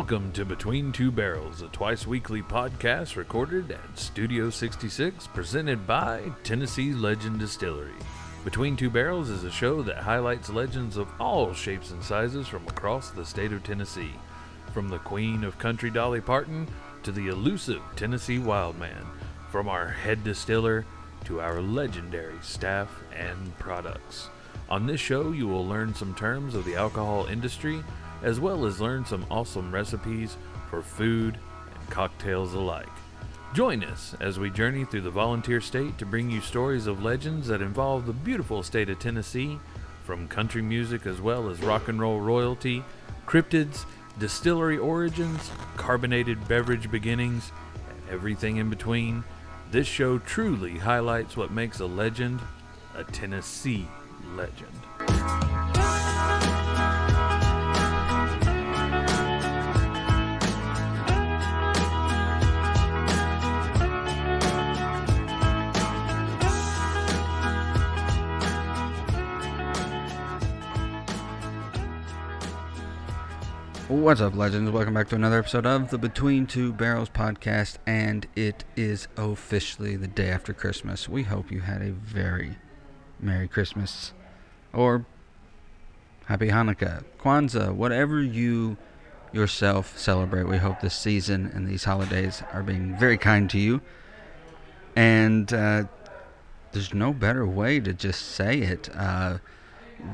Welcome to Between Two Barrels, a twice weekly podcast recorded at Studio 66, presented by Tennessee Legend Distillery. Between Two Barrels is a show that highlights legends of all shapes and sizes from across the state of Tennessee, from the queen of country Dolly Parton to the elusive Tennessee Wildman, from our head distiller to our legendary staff and products. On this show, you will learn some terms of the alcohol industry as well as learn some awesome recipes for food and cocktails alike. Join us as we journey through the volunteer state to bring you stories of legends that involve the beautiful state of Tennessee, from country music as well as rock and roll royalty, cryptids, distillery origins, carbonated beverage beginnings, and everything in between. This show truly highlights what makes a legend a Tennessee legend. What's up, legends? Welcome back to another episode of the Between Two Barrels podcast, and it is officially the day after Christmas. We hope you had a very Merry Christmas or Happy Hanukkah, Kwanzaa, whatever you yourself celebrate. We hope this season and these holidays are being very kind to you. And uh, there's no better way to just say it. Uh,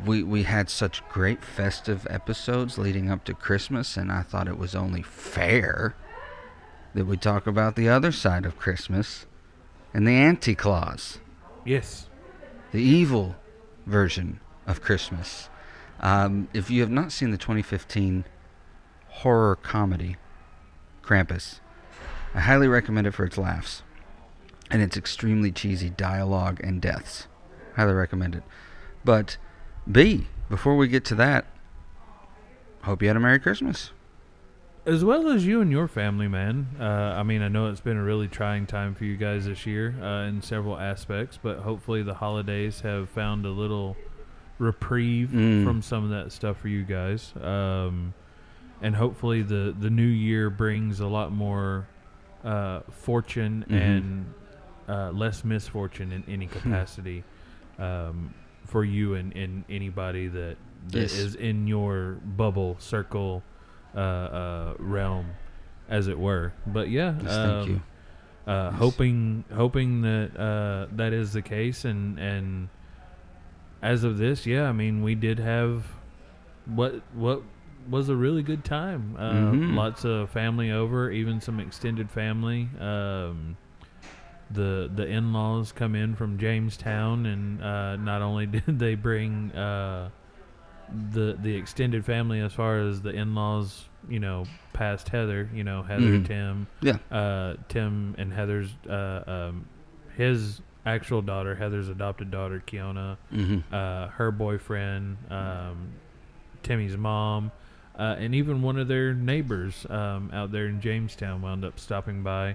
we we had such great festive episodes leading up to Christmas, and I thought it was only fair that we talk about the other side of Christmas and the anti claus, Yes. the evil version of Christmas. Um, if you have not seen the 2015 horror comedy Krampus, I highly recommend it for its laughs and its extremely cheesy dialogue and deaths. Highly recommend it. But B, before we get to that, hope you had a Merry Christmas. As well as you and your family, man. Uh, I mean, I know it's been a really trying time for you guys this year uh, in several aspects, but hopefully the holidays have found a little reprieve Mm. from some of that stuff for you guys. Um, and hopefully the, the new year brings a lot more uh, fortune Mhm. and uh, less misfortune in any capacity um, for you and, and anybody that, that Yes. is in your bubble circle uh, uh, realm, as it were. But yeah, Yes, thank you. Uh, Yes. Hoping, hoping that uh, that is the case, and and as of this, yeah, I mean, we did have what what was a really good time. Uh, Mhm. Lots of family over, even some extended family. Um, the the in laws come in from Jamestown, and uh, not only did they bring uh, the the extended family as far as the in laws, you know, past Heather, you know, Heather, Mhm. Tim, Yeah. uh, Tim and Heather's uh, um, his actual daughter, Heather's adopted daughter, Kiona, hmm uh, her boyfriend, um, Timmy's mom, uh, and even one of their neighbors um, out there in Jamestown wound up stopping by.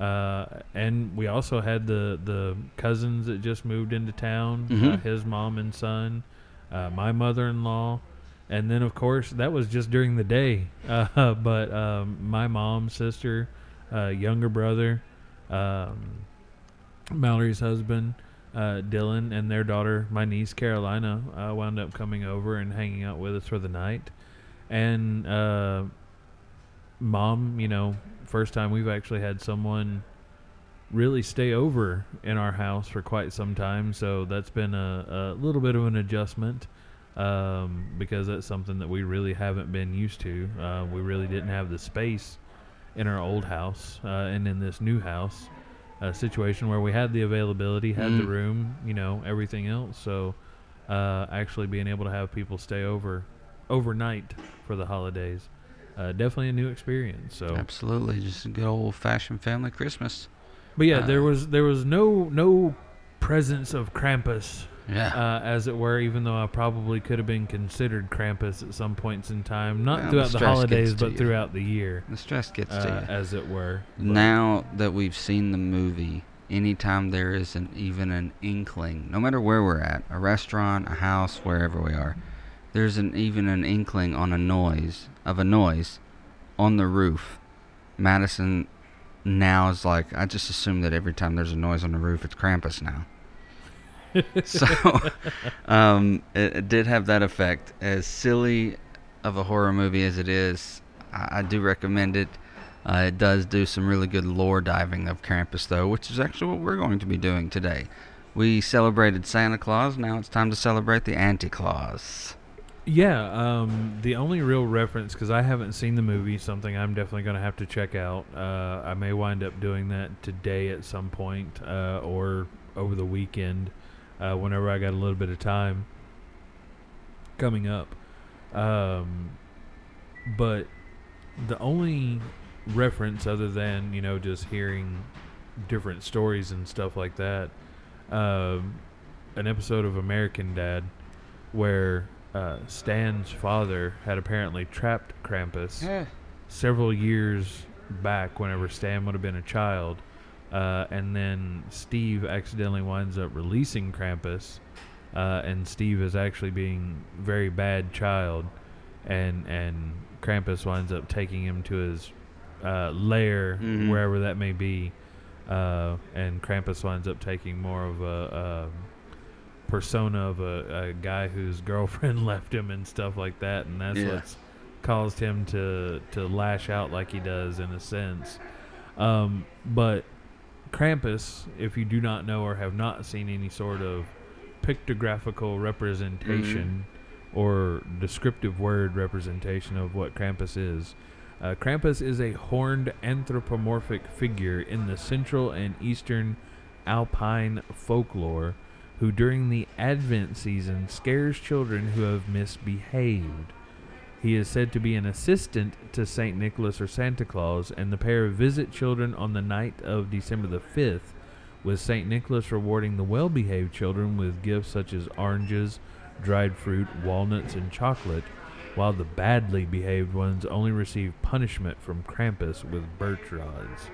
Uh, and we also had the, the cousins that just moved into town, uh, Mhm. his mom and son, uh, my mother-in-law, and then of course that was just during the day. Uh, but um, my mom, sister, uh, younger brother, um, Mallory's husband, uh, Dylan, and their daughter, my niece Carolina, uh, wound up coming over and hanging out with us for the night. And uh, mom, you know, first time we've actually had someone really stay over in our house for quite some time. So that's been a, a little bit of an adjustment um, because that's something that we really haven't been used to. Uh, we really didn't have the space in our old house uh, and in this new house. A situation where we had the availability, had the Mm. room, you know, everything else. So, uh, actually being able to have people stay over overnight for the holidays, uh, definitely a new experience. So, Absolutely. Just a good old fashioned family Christmas. but yeah, Uh, there was there was no no presence of Krampus, Yeah. uh, as it were. Even though I probably could have been considered Krampus at some points in time, not Well, throughout the stress holidays, but you. throughout the year, the stress gets uh, to you. as it were. But- Now that we've seen the movie, anytime there is an even an inkling, no matter where we're at, a restaurant, a house, wherever we are, there's an even an inkling on a noise of a noise, on the roof. Madison now is like I just assume that every time there's a noise on the roof, it's Krampus now. so um, it, it did have that effect. As silly of a horror movie as it is, I, I do recommend it. Uh, it does do some really good lore diving of Krampus, though, which is actually what we're going to be doing today. We celebrated Santa Claus. Now it's time to celebrate the Anti Claus. Yeah, um, the only real reference because I haven't seen the movie, something I'm definitely going to have to check out. Uh, I may wind up doing that today at some point, uh, or over the weekend, uh, whenever I got a little bit of time coming up. Um, but the only reference, other than you know just hearing different stories and stuff like that, um, an episode of American Dad where uh, Stan's father had apparently trapped Krampus several years back, whenever Stan would have been a child, uh, and then Steve accidentally winds up releasing Krampus, uh, and Steve is actually being very bad child, and and Krampus winds up taking him to his uh, lair, Mhm. wherever that may be, uh, and Krampus winds up taking more of a. Persona of a, a guy whose girlfriend left him and stuff like that and that's Yeah. what's caused him to to lash out like he does in a sense um, but Krampus if you do not know or have not seen any sort of pictographical representation or descriptive word representation of what Krampus is uh, Krampus is a horned anthropomorphic figure in the central and eastern alpine folklore who during the Advent season scares children who have misbehaved. He is said to be an assistant to St. Nicholas or Santa Claus, and the pair visit children on the night of December the 5th, with St. Nicholas rewarding the well behaved children with gifts such as oranges, dried fruit, walnuts, and chocolate, while the badly behaved ones only receive punishment from Krampus with birch rods.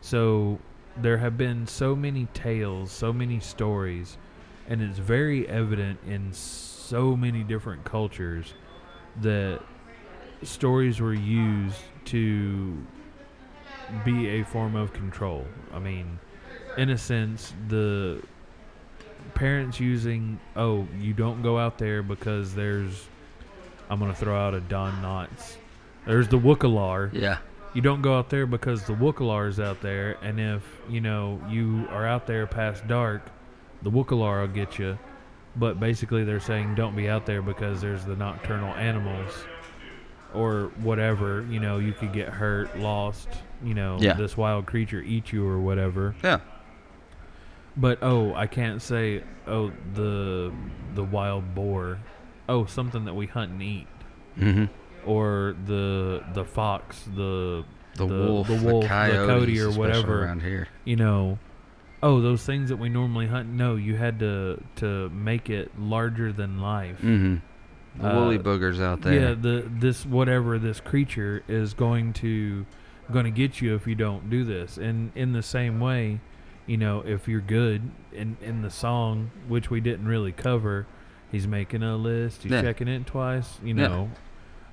So there have been so many tales, so many stories, and it's very evident in so many different cultures that stories were used to be a form of control. I mean, in a sense, the parents using, oh, you don't go out there because there's, I'm going to throw out a Don Knotts. There's the Wookalar Yeah. You don't go out there because the Wookalar is out there, and if you know you are out there past dark, the Wookalar will get you. But basically, they're saying don't be out there because there's the nocturnal animals, or whatever. You know, you could get hurt, lost. You know, Yeah. this wild creature eat you or whatever. Yeah. But oh, I can't say oh the the wild boar. Oh, something that we hunt and eat, Mm-hmm. Or the the fox, the The, The- wolf, the the, wolf, the coyotes, coyote or whatever. around here. you know, oh, those things that we normally hunt. No, you had to to make it larger than life. Mm-hmm. The Uh, woolly boogers out there. Yeah, the this whatever this creature is going to going to get you if you don't do this. And in the same way, you know, if you're good in in the song, which we didn't really cover, he's making a list, he's Yeah. checking it twice. You Yeah.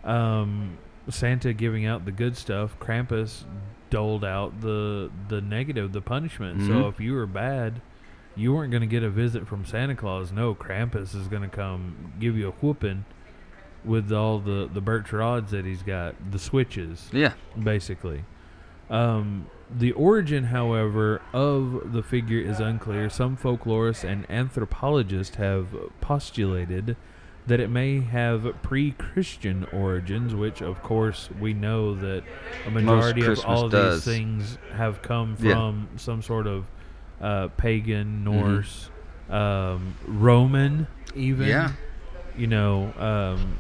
Um, Santa giving out the good stuff, Krampus doled out the the negative, the punishment. So Mhm. if you were bad. You weren't going to get a visit from Santa Claus. No, Krampus is going to come give you a whooping with all the the birch rods that he's got, the switches, Yeah. basically. Um, the origin, however, of the figure is unclear. Some folklorists and anthropologists have postulated that it may have pre-Christian origins, which, of course, we know that a majority of all of does. these things have come Yeah. from some sort of uh, pagan, Mhm. Norse, um, Roman, even Yeah. you know, um,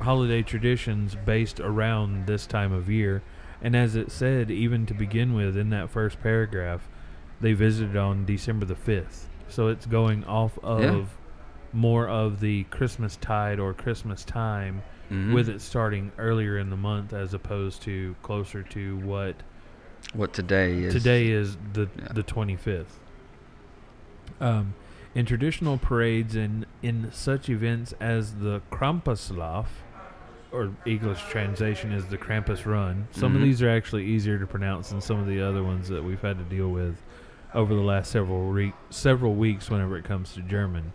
holiday traditions based around this time of year. And as it said, even to begin with, in that first paragraph, they visited on December the 5th. So it's going off of Yeah. More of the Christmas tide or Christmas time, Mhm. with it starting earlier in the month as opposed to closer to what what today is. Today is the Yeah. the 25th. Um, in traditional parades and in such events as the Krampuslauf, or English translation is the Krampus Run. Some Mhm. of these are actually easier to pronounce than some of the other ones that we've had to deal with over the last several re- several weeks. Whenever it comes to German,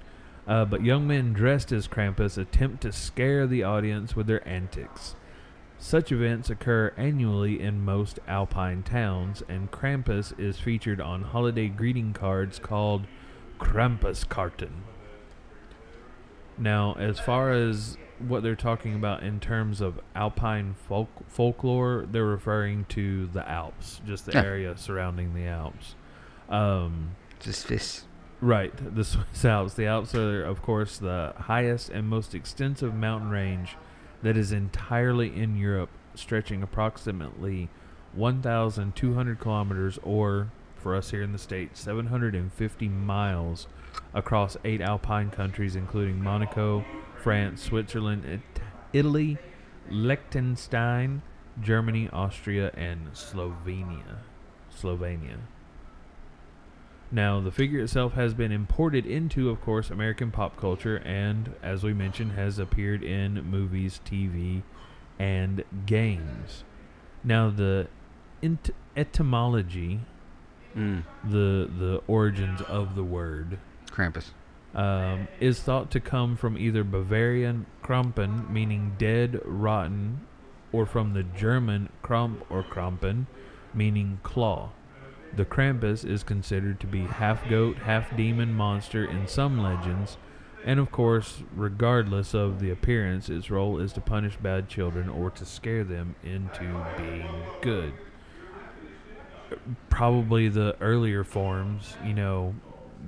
uh, but young men dressed as Krampus attempt to scare the audience with their antics. Such events occur annually in most Alpine towns, and Krampus is featured on holiday greeting cards called Krampuskarten. Now, as far as what they're talking about in terms of Alpine folk- folklore, they're referring to the Alps, just the Yeah. area surrounding the Alps. Um, Just this. Right, the Swiss Alps. The Alps are, of course, the highest and most extensive mountain range that is entirely in Europe, stretching approximately 1,200 kilometers, or for us here in the States, 750 miles across eight alpine countries, including Monaco, France, Switzerland, It- Italy, Liechtenstein, Germany, Austria, and Slovenia. Slovenia. Now, the figure itself has been imported into, of course, American pop culture and, as we mentioned, has appeared in movies, TV, and games. Now, the ent- etymology, Mm. the the origins of the word, Krampus. um, is thought to come from either Bavarian Krampen, meaning dead, rotten, or from the German Kramp or Krampen, meaning claw. The Krampus is considered to be half goat, half demon monster in some legends, and of course, regardless of the appearance, its role is to punish bad children or to scare them into being good. Probably the earlier forms, you know,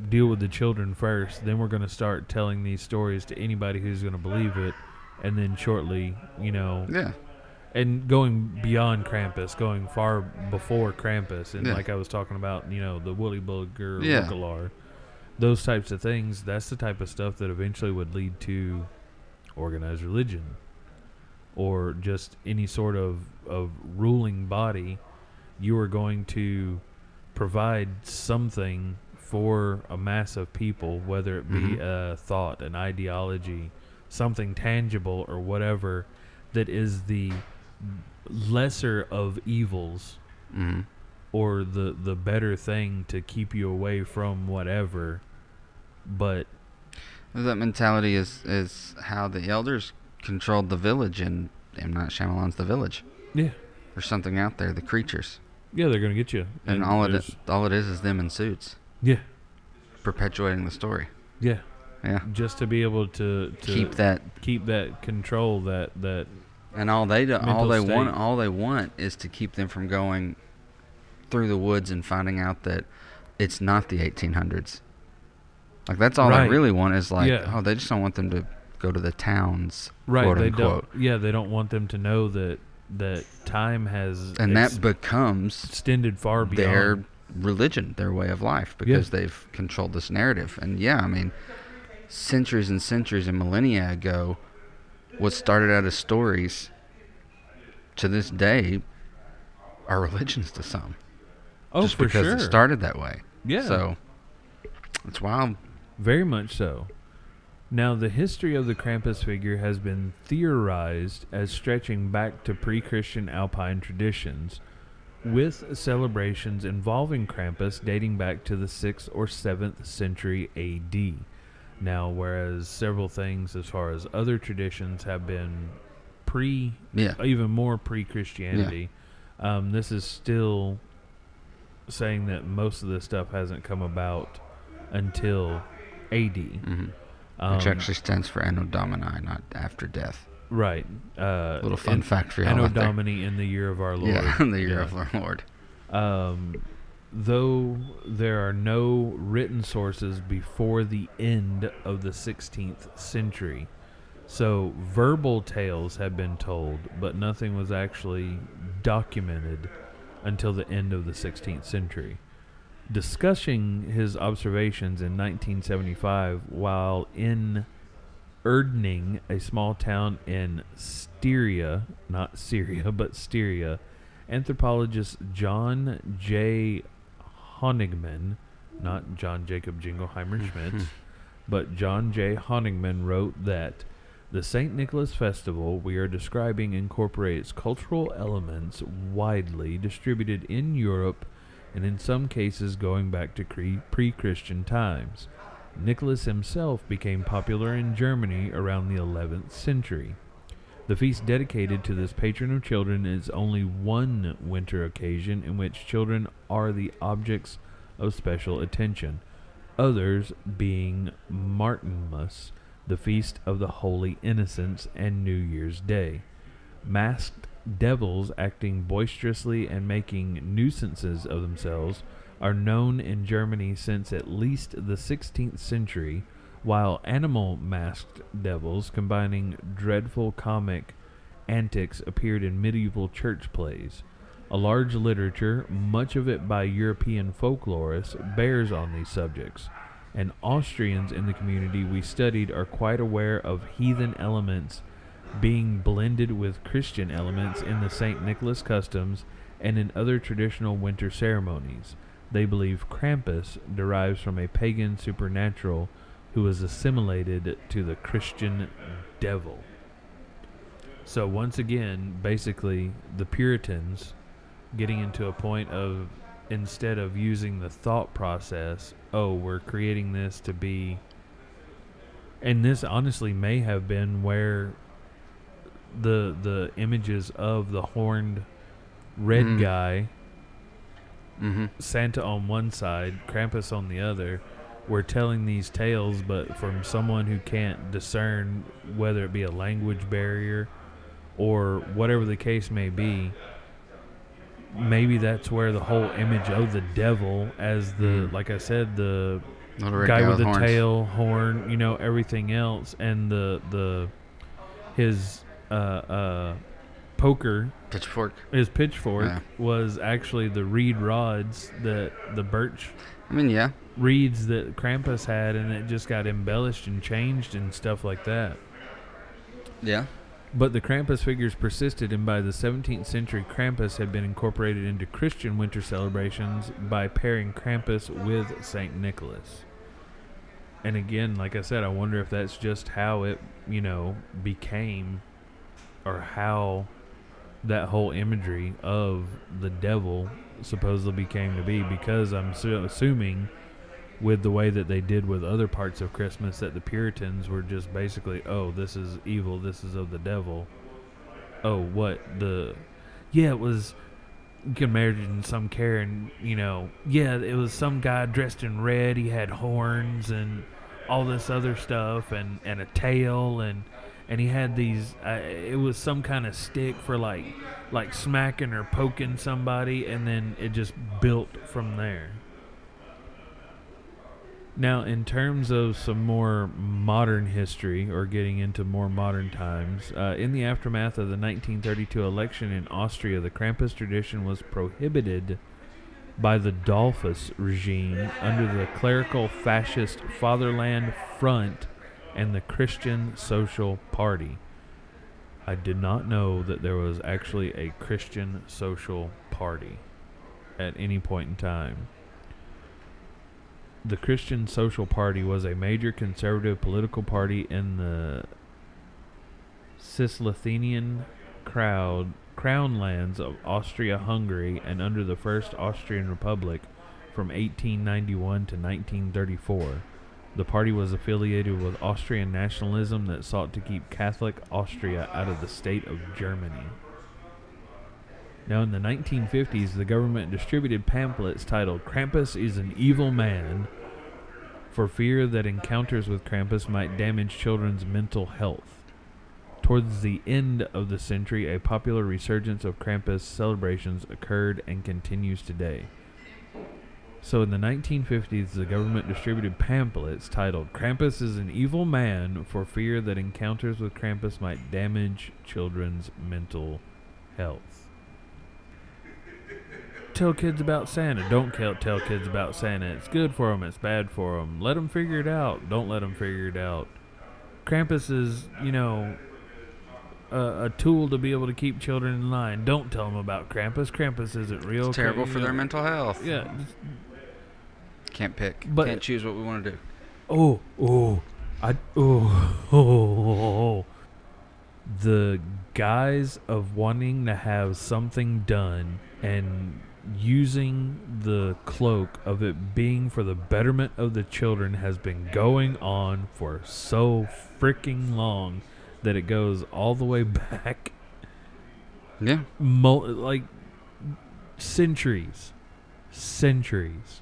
deal with the children first, then we're going to start telling these stories to anybody who's going to believe it, and then shortly, you know, Yeah. And going beyond Krampus, going far before Krampus, and Yeah. like I was talking about, you know, the Woolly Bugger, Yeah. Those types of things. That's the type of stuff that eventually would lead to organized religion, or just any sort of of ruling body. You are going to provide something for a mass of people, whether it be Mhm. a thought, an ideology, something tangible, or whatever that is the lesser of evils Mm. or the the better thing to keep you away from whatever but That mentality is is how the elders controlled the village and M Night Shyamalan's The Village. yeah There's something out there, the creatures, yeah they're gonna get you and, all it all it is is them in suits yeah perpetuating the story. yeah Yeah. just to be able to, to Keep that, keep that control that that and all they do, all they want, all they want is to keep them from going through the woods and finding out that it's not the 1800s. Like that's all Right. they really want is like, Yeah. oh, they just don't want them to go to the towns, right they unquote. don't yeah they don't want them to know that that time has and ex- that becomes extended far beyond their religion, their way of life, because they've controlled this narrative. And yeah, I mean, centuries and centuries and millennia ago, what started out as stories to this day are religions to some. oh just for because sure it started that way. yeah So it's wild. Very much so. Now, the history of the Krampus figure has been theorized as stretching back to pre Christian Alpine traditions, with celebrations involving Krampus dating back to the 6th or 7th century AD. Now, whereas several things as far as other traditions have been pre, Yeah. even more pre Christianity, um, this is still saying that most of this stuff hasn't come about until AD. hmm Um, Which actually stands for Anno Domini, not after death. right. Uh, Little fun in- fact for y'all Anno. Domini in the year of our Lord. Yeah, in the year Yeah. of our Lord. Um, though there are no written sources before the end of the 16th century, so verbal tales have been told, but nothing was actually documented until the end of the 16th century. Discussing his observations in 1975 while in Irdning, a small town in Styria, not Syria, but Styria, anthropologist John J. Honigmann, not John Jacob Jingleheimer hmm. Schmidt, but John J. Honigmann wrote that The St. Nicholas Festival we are describing incorporates cultural elements widely distributed in Europe and in some cases going back to pre Christian times. Nicholas himself became popular in Germany around the 11th century. The feast dedicated to this patron of children is only one winter occasion in which children are the objects of special attention, others being Martinmas, the feast of the Holy Innocents, and New Year's Day. Masked devils acting boisterously and making nuisances of themselves are known in Germany since at least the 16th century while animal masked devils combining dreadful comic antics appeared in medieval church plays. A large literature, much of it by European folklorists, bears on these subjects, and Austrians in the community we studied are quite aware of heathen elements being blended with Christian elements in the St. Nicholas customs and in other traditional winter ceremonies. They believe Krampus derives from a pagan supernatural who was assimilated to the Christian devil. So, once again, basically, the Puritans getting into a point of instead of using the thought process, oh, we're creating this to be. And this honestly may have been where the the images of the horned red Mm. guy, Mm-hmm. Santa on one side, Krampus on the other, were telling these tales, but from someone who can't discern whether it be a language barrier or whatever the case may be. Maybe that's where the whole image of the devil, as the Mm. like I said, the guy with the horns. tail, horn, you know, everything else, and the the his uh, uh, poker, Pitchfork. his pitchfork Yeah. was actually the reed rods that the birch I mean, yeah. reeds that Krampus had, and it just got embellished and changed and stuff like that. Yeah. But the Krampus figures persisted, and by the 17th century, Krampus had been incorporated into Christian winter celebrations by pairing Krampus with St. Nicholas. And again, like I said, I wonder if that's just how it, you know, became, or how that whole imagery of the devil supposedly came to be, because I'm su- assuming with the way that they did with other parts of Christmas that the Puritans were just basically, oh, this is evil, this is of the devil. Oh, what the? Yeah, it was. You can imagine some Karen, you know. Yeah, it was some guy dressed in red. He had horns and all this other stuff, and and a tail, and and he had these. Uh, it was some kind of stick for like like smacking or poking somebody, and then it just built from there. Now, in terms of some more modern history, or getting into more modern times, uh, in the aftermath of the 1932 election in Austria, the Krampus tradition was prohibited by the Dollfuss regime under the clerical fascist Fatherland Front and the Christian Social Party. I did not know that there was actually a Christian Social Party at any point in time. The Christian Social Party was a major conservative political party in the Cisleithanian crowd crown lands of Austria-Hungary and under the First Austrian Republic from 1891 to 1934. The party was affiliated with Austrian nationalism that sought to keep Catholic Austria out of the state of Germany. Now, in the 1950s, the government distributed pamphlets titled Krampus is an Evil Man for fear that encounters with Krampus might damage children's mental health. Towards the end of the century, a popular resurgence of Krampus celebrations occurred and continues today. So, in the 1950s, the government distributed pamphlets titled Krampus is an Evil Man for fear that encounters with Krampus might damage children's mental health. Tell kids about Santa. Don't tell tell kids about Santa. It's good for them. It's bad for them. Let them figure it out. Don't let them figure it out. Krampus is, you know, a, a tool to be able to keep children in line. Don't tell them about Krampus. Krampus isn't real. It's terrible for their mental health. Yeah. Can't pick. But- Can't choose what we want to do. Oh, oh, I, oh, oh, oh, oh. the guise of wanting to have something done and using the cloak of it being for the betterment of the children has been going on for so freaking long that it goes all the way back Yeah. mul- like centuries centuries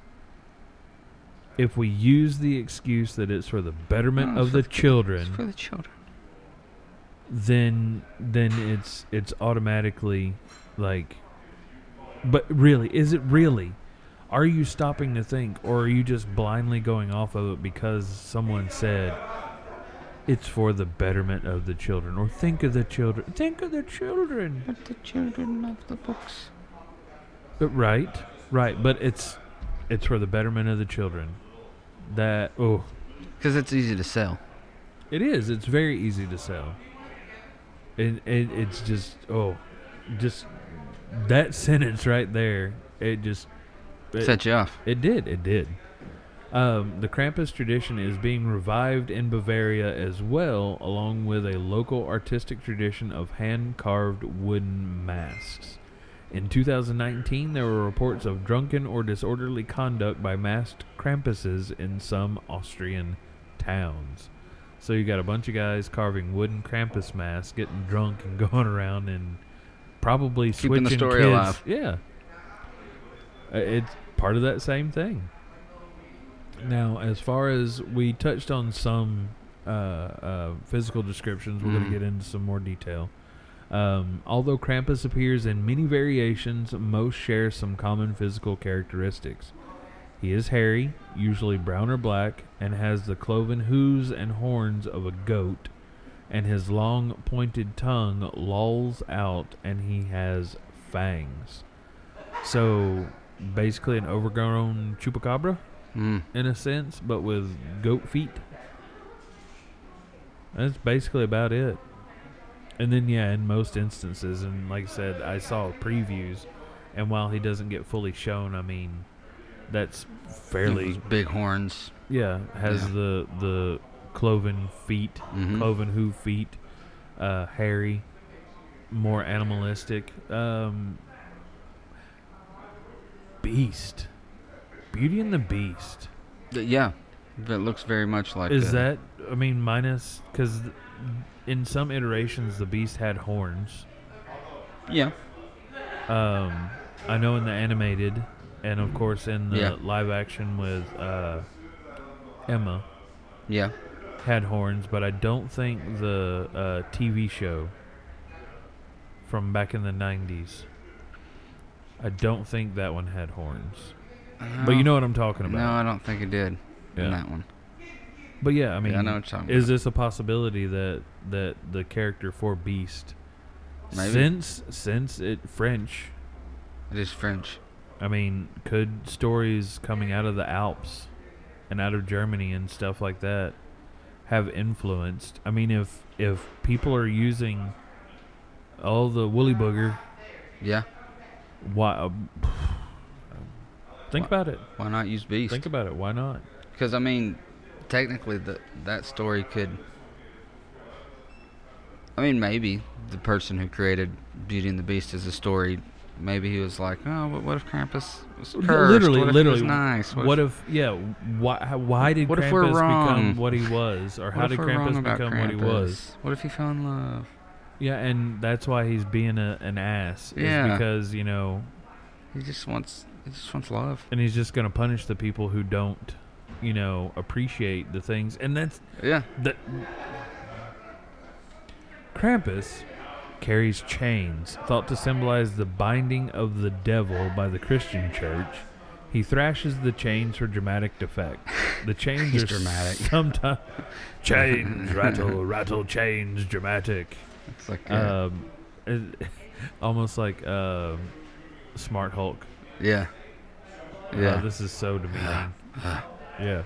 if we use the excuse that it's for the betterment No, of it's the children for the children. then then it's it's automatically like but really is it really? Are you stopping to think or are you just blindly going off of it because someone said it's for the betterment of the children? Or think of the children think of the children. But the children love the books. But right right but it's it's for the betterment of the children that oh Because it's easy to sell. It is. It's very easy to sell. And it, it's just oh, just that sentence right there. It just it, Set you off. it did. It did. Um, the Krampus tradition is being revived in Bavaria as well, along with a local artistic tradition of hand carved wooden masks. In 2019, there were reports of drunken or disorderly conduct by masked Krampuses in some Austrian towns. So you got a bunch of guys carving wooden Krampus masks, getting drunk and going around and probably Keeping the switching story kids. alive. Yeah, Uh, it's part of that same thing. Now, as far as we touched on some uh, uh, physical descriptions, we're going to get into some more detail. Um, although Krampus appears in many variations, most share some common physical characteristics. He is hairy, usually brown or black, and has the cloven hooves and horns of a goat, and his long pointed tongue lolls out, and he has fangs. So, basically, an overgrown chupacabra Mm. in a sense, but with goat feet. That's basically about it. And then, yeah, in most instances, and like I said, I saw previews, and while he doesn't get fully shown, I mean, that's fairly big horns. yeah has Yeah. the the cloven feet, Mhm. cloven hoof feet, uh, hairy, more animalistic. Um, Beast, Beauty and the Beast. Yeah. That looks very much like. Is that? I mean, minus because in some iterations the Beast had horns. Yeah. Um, I know in the animated, and of course in the Yeah. live action with uh, Emma Yeah. had horns, but I don't think the uh, TV show from back in the '90s. I don't think that one had horns. But you know what I'm talking about. No. I don't think it did. Yeah. In that one. But yeah, I mean, yeah, I know what you're talking is about. this a possibility that that the character for Beast, Maybe. since since it French, It is French. I mean, could stories coming out of the Alps and out of Germany and stuff like that have influenced? I mean, if if people are using all the woolly booger, Yeah. why? um, think about it. Why not use Beast? Think about it. Why not? Because I mean, technically, the, that story could. I mean, maybe the person who created Beauty and the Beast as a story, maybe he was like, "Oh, but what if Krampus was cursed? literally, what if literally. nice? What, if, yeah? Why? Why did What Krampus if we're become what he was, or what how did wrong Krampus become what he was? What if he fell in love? Yeah, and that's why he's being a, an ass. Is Yeah. because you know, He just wants, he just wants love. and he's just gonna punish the people who don't, you know, appreciate the things, and that's Yeah. that. Krampus carries chains thought to symbolize the binding of the devil by the Christian church. He thrashes the chains for dramatic effect. The chains are dramatic. Sometimes chains rattle, rattle, chains, dramatic. It's like, uh, Um, it- almost like um, Smart Hulk. yeah. Oh, Yeah. this is so demeaning. yeah.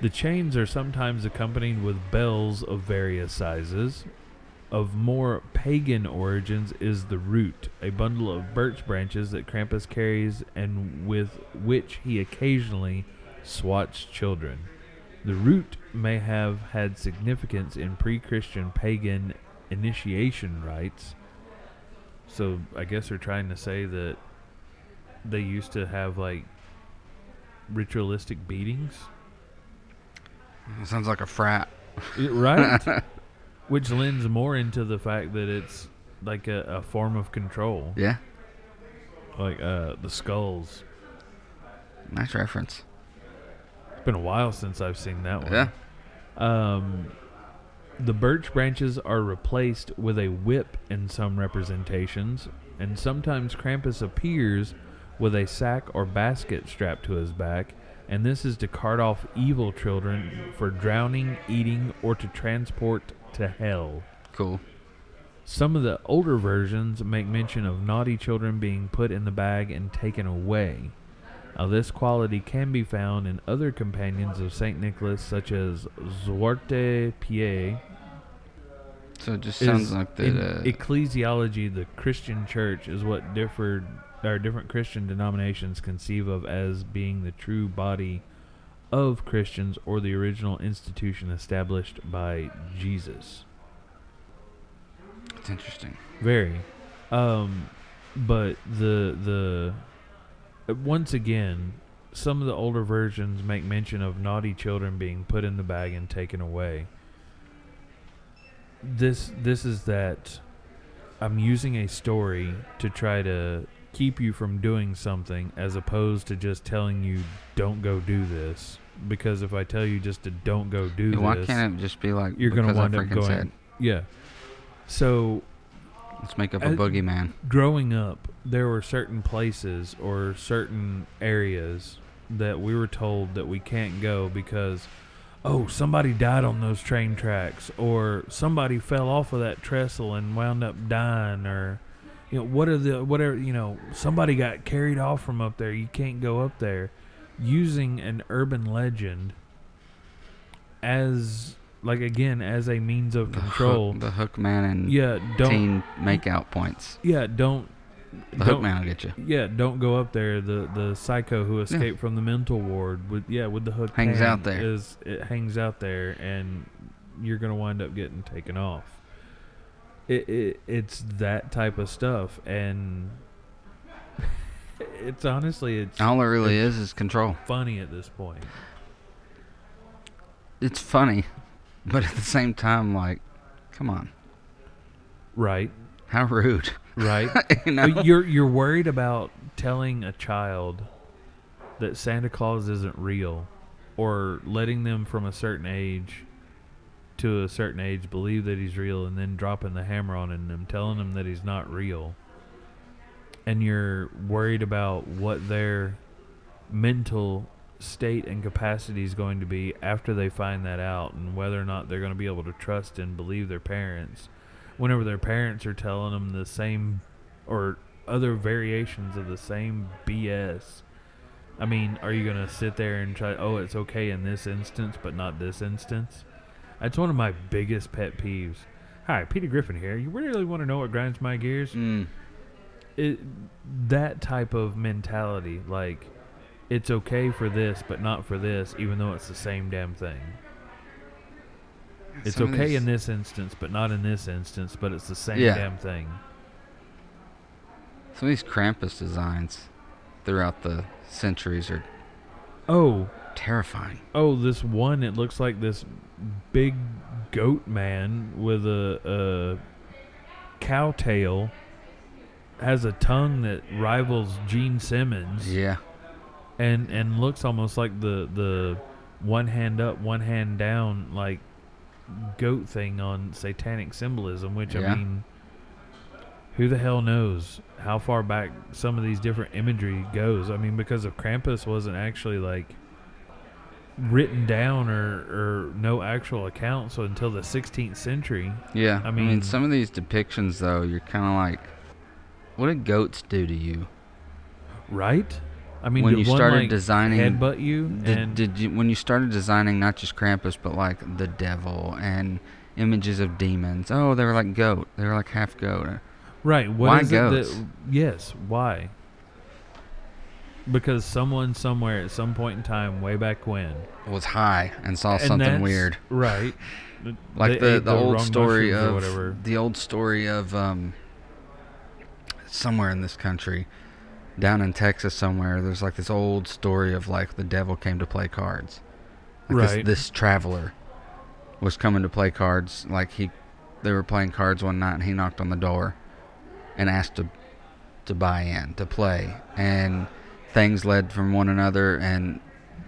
The chains are sometimes accompanied with bells of various sizes. Of more pagan origins is the root, a bundle of birch branches that Krampus carries and with which he occasionally swats children. The root may have had significance in pre Christian pagan initiation rites. So I guess they're trying to say that they used to have like ritualistic beatings, Sounds like a frat. I- right? Which lends more into the fact that it's like a, a form of control, Yeah, like uh, the skulls. nice reference. It's been a while since I've seen that one. Yeah. Um, the birch branches are replaced with a whip in some representations, and sometimes Krampus appears with a sack or basket strapped to his back, and this is to cart off evil children for drowning, eating, or to transport to hell. Cool. Some of the older versions make mention of naughty children being put in the bag and taken away. Now, this quality can be found in other companions of St. Nicholas, such as Zwarte Pie. So it just sounds like that. Uh, ecclesiology, the Christian church is what differed, or different Christian denominations conceive of as being the true body of Christians or the original institution established by Jesus. it's interesting. Very. Um, but the the once again, some of the older versions make mention of naughty children being put in the bag and taken away. This this is that I'm using a story to try to keep you from doing something as opposed to just telling you don't go do this. Because if I tell you just to don't go do Why this can't it just be like you're gonna because I wind up going said, yeah. So let's make up a boogeyman. growing up, there were certain places or certain areas that we were told that we can't go because, oh, somebody died on those train tracks, or somebody fell off of that trestle and wound up dying, or, you know, what are the whatever you know, somebody got carried off from up there. You can't go up there, using an urban legend as like again as a means of The control. hook, the hook man and yeah, don't. teen makeout points. Yeah, don't. The hook man will get you. Yeah, don't go up there. The the psycho who escaped from the mental ward with yeah with the hook Hangs out there. is it hangs out there and you're gonna wind up getting taken off. It, it it's that type of stuff and it's honestly it's All it really is is control. funny at this point. It's funny, but at the same time, like, come on, Right, how rude. right. you know? But you're you're worried about telling a child that Santa Claus isn't real, or letting them from a certain age to a certain age believe that he's real, and then dropping the hammer on them, telling him that he's not real. And you're worried about what their mental state and capacity is going to be after they find that out, and whether or not they're going to be able to trust and believe their parents. Whenever their parents are telling them the same or other variations of the same BS. I mean, are you going to sit there and try, oh, it's okay in this instance, but not this instance? That's one of my biggest pet peeves. Hi, Peter Griffin here. You really want to know what grinds my gears? Mm, It, that type of mentality, like, it's okay for this, but not for this, even though it's the same damn thing. It's some okay these- in this instance, but not in this instance, but it's the same Yeah. damn thing. Some of these Krampus designs throughout the centuries are Oh, terrifying. Oh, this one, it looks like this big goat man with a, a cow tail has a tongue that rivals Gene Simmons Yeah. and and looks almost like the the one hand up, one hand down like goat thing on satanic symbolism, which Yeah. I mean who the hell knows how far back some of these different imagery goes? I mean, because if Krampus wasn't actually like written down or, or no actual accounts until the 16th century. Yeah. I I mean, mean- some of these depictions, though, you're kind of like, what did goats do to you? Right? I mean, when you one, started like, designing, headbutt you did, and did you when you started designing not just Krampus but like the devil and images of demons? Oh, they were like goat. They were like half goat. right? What why is goats? it that? Yes, why? Because someone somewhere at some point in time, way back when, Was high and saw and something weird. right? Like They the the old story of whatever. the old story of um somewhere in this country down in Texas somewhere there's like this old story of like the devil came to play cards. Like Right. this, this traveler was coming to play cards like he they were playing cards one night and he knocked on the door and asked to to buy in to play and things led from one another and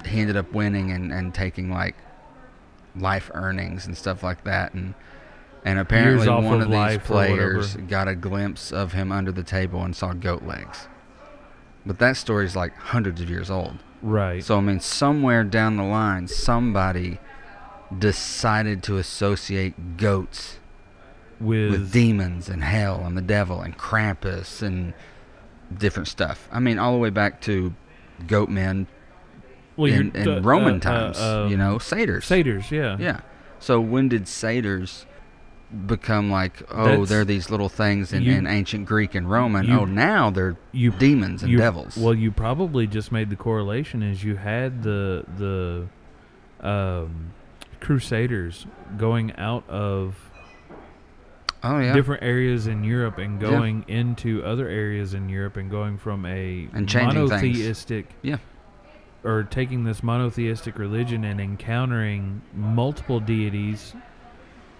he ended up winning and, and taking like life earnings and stuff like that and and apparently one of of, these life or whatever. players got a glimpse of him under the table and saw goat legs but that story's like hundreds of years old Right. so I mean, somewhere down the line, somebody decided to associate goats with, with demons and hell and the devil and Krampus and different stuff. I mean, all the way back to goat men well, in, in uh, Roman uh, uh, times. you um, know, satyrs. satyrs. Yeah. Yeah. So when did satyrs become like? Oh, That's- they're these little things in, you- in ancient Greek and Roman. you- oh, now they're You demons and you, devils. Well, you probably just made the correlation is you had the the um, Crusaders going out of oh yeah. different areas in Europe and Yeah. going into other areas in Europe and going from a And monotheistic Yeah. or taking this monotheistic religion and encountering multiple deities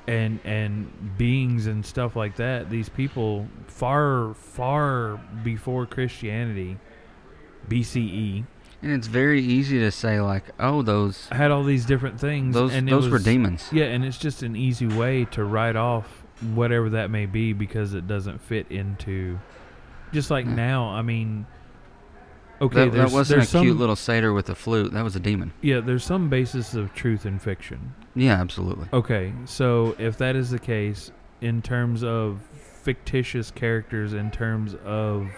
and and beings and stuff like that these people far far before Christianity BCE And it's very easy to say like, oh, those had all these different things those and those were demons. Yeah, and it's just an easy way to write off whatever that may be because it doesn't fit into. Just like Yeah. now, I mean, okay, that, that wasn't a some, cute little satyr with a flute. That was a demon. Yeah, there's some basis of truth in fiction. Yeah, absolutely. Okay, so if that is the case, in terms of fictitious characters, in terms of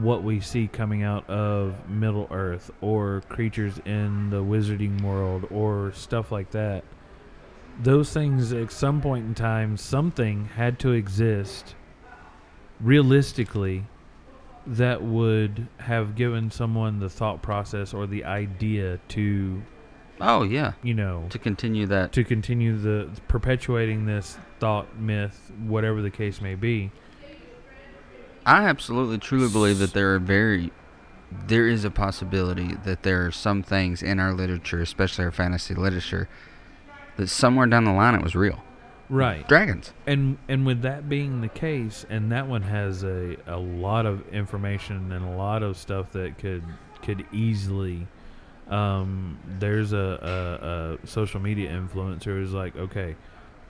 what we see coming out of Middle Earth, or creatures in the wizarding world, or stuff like that, those things at some point in time, something had to exist realistically that would have given someone the thought process or the idea to, Oh yeah, you know, to continue that. to continue the perpetuating this thought myth whatever the case may be I absolutely truly believe that there are very there is a possibility that there are some things in our literature, especially our fantasy literature, that somewhere down the line it was real. right Dragons. and and with that being the case and that one has a, a lot of information and a lot of stuff that could could easily um, there's a, a, a social media influencer who's like okay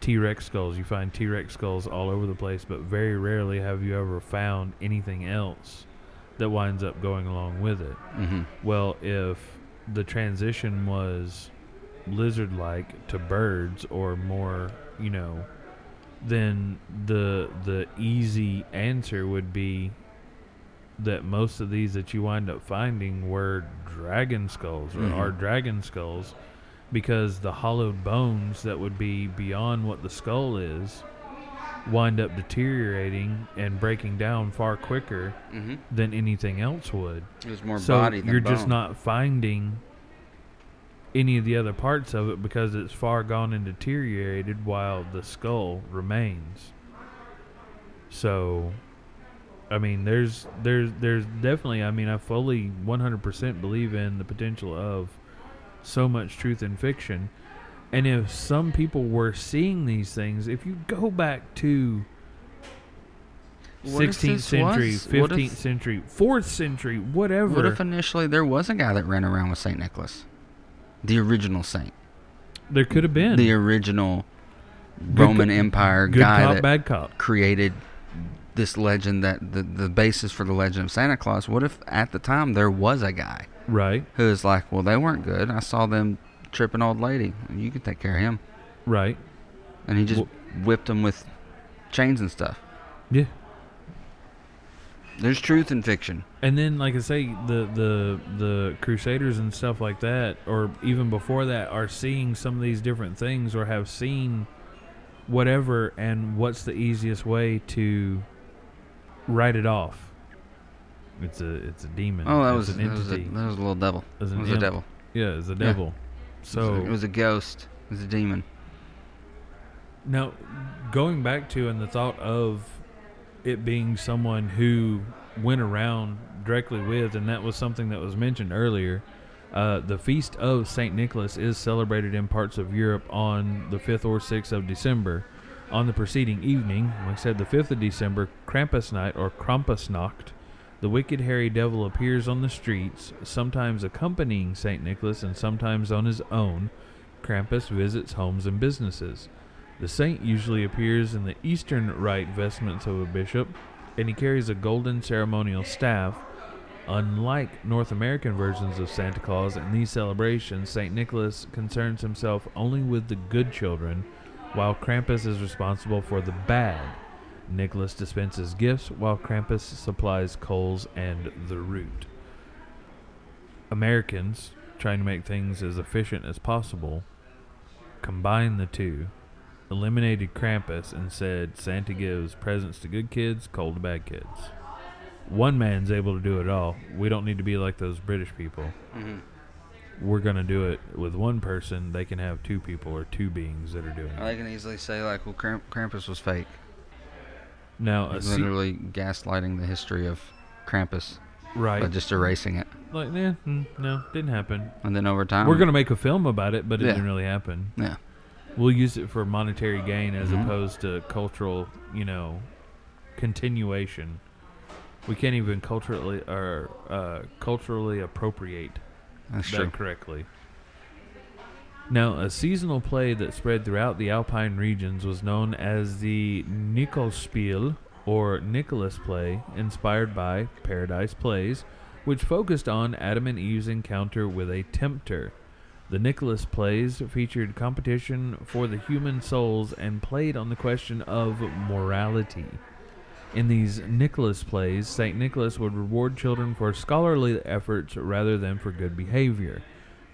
t-rex skulls you find t-rex skulls all over the place but very rarely have you ever found anything else that winds up going along with it hmm Well, if the transition was lizard like to birds or more, you know, then the the easy answer would be that most of these that you wind up finding were dragon skulls or Mhm. are dragon skulls because the hollowed bones that would be beyond what the skull is wind up deteriorating and breaking down far quicker hmm than anything else would. Was more so body than you're just not finding any of the other parts of it because it's far gone and deteriorated while the skull remains. So i mean there's there's there's definitely i mean i fully 100% believe in the potential of so much truth in fiction. And if some people were seeing these things if you go back to What 16th century, was- 15th if- century, 4th century, whatever. What if initially there was a guy that ran around with Saint Nicholas, the original saint, there could have been the original Good Roman co- Empire good guy cop, that bad cop. created this legend that the the basis for the legend of Santa Claus. What if at the time there was a guy Right, who was like, "Well, they weren't good. I saw them trip an old lady. You can take care of him," right. and he just Well- whipped them with chains and stuff. Yeah. There's truth in fiction. And then, like I say, the the the Crusaders and stuff like that, or even before that, are seeing some of these different things, or have seen whatever. And what's the easiest way to write it off? It's a it's a demon. Oh, that It's was, an that was, a, entity. that was a little devil. It was It was a devil. yeah, it's a Yeah. devil. It was So a- it was a ghost. It was a demon. Now, going back to and the thought of it being someone who went around directly with, and that was something that was mentioned earlier. Uh, the feast of Saint Nicholas is celebrated in parts of Europe on the 5th or 6th of December. On the preceding evening, like I said, the 5th of December, Krampus night or Krampusnacht, the wicked hairy devil appears on the streets, sometimes accompanying Saint Nicholas and sometimes on his own. Krampus visits homes and businesses. The saint usually appears in the eastern rite vestments of a bishop, and he carries a golden ceremonial staff. Unlike North American versions of Santa Claus, in these celebrations, St. Nicholas concerns himself only with the good children, while Krampus is responsible for the bad. Nicholas dispenses gifts, while Krampus supplies coals and the root. Americans, trying to make things as efficient as possible, combine the two eliminated Krampus and said Santa gives presents to good kids, cold to bad kids. One man's able to do it all. We don't need to be like those British people. Mm-hmm. We're going to do it with one person. They can have two people or two beings that are doing it. I can easily say like, well, Kramp- Krampus was fake. Now, se- Literally gaslighting the history of Krampus right. by just erasing it, like, yeah, mm, no, didn't happen. and then over time, We're going to make a film about it, but it Yeah. didn't really happen. yeah, We'll use it for monetary gain as Mhm. opposed to cultural, you know, continuation. We can't even culturally or uh, culturally appropriate that's that true. correctly. Now, a seasonal play that spread throughout the Alpine regions was known as the Nikolspiel or Nicholas play, inspired by Paradise Plays, which focused on Adam and Eve's encounter with a tempter. The Nicholas plays featured competition for the human souls and played on the question of morality. In these Nicholas plays, St. Nicholas would reward children for scholarly efforts rather than for good behavior.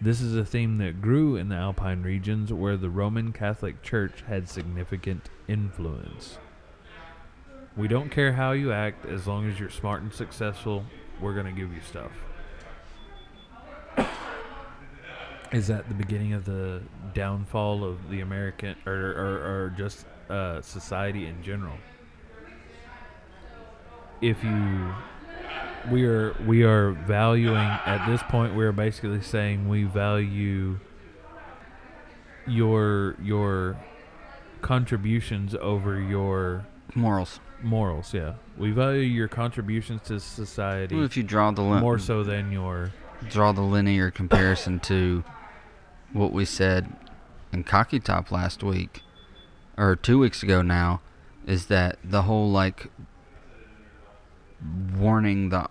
This is a theme that grew in the Alpine regions where the Roman Catholic Church had significant influence. We don't care how you act as long as you're smart and successful, we're going to give you stuff. Is that the beginning of the downfall of the American or, or, or just uh, society in general? If you we are we are valuing at this point we are basically saying we value your your contributions over your Morals. morals yeah we value your contributions to society Well, if you draw the lin- more so than your draw the linear comparison to what we said in Cocky Top last week, or two weeks ago now, is that the whole like warning the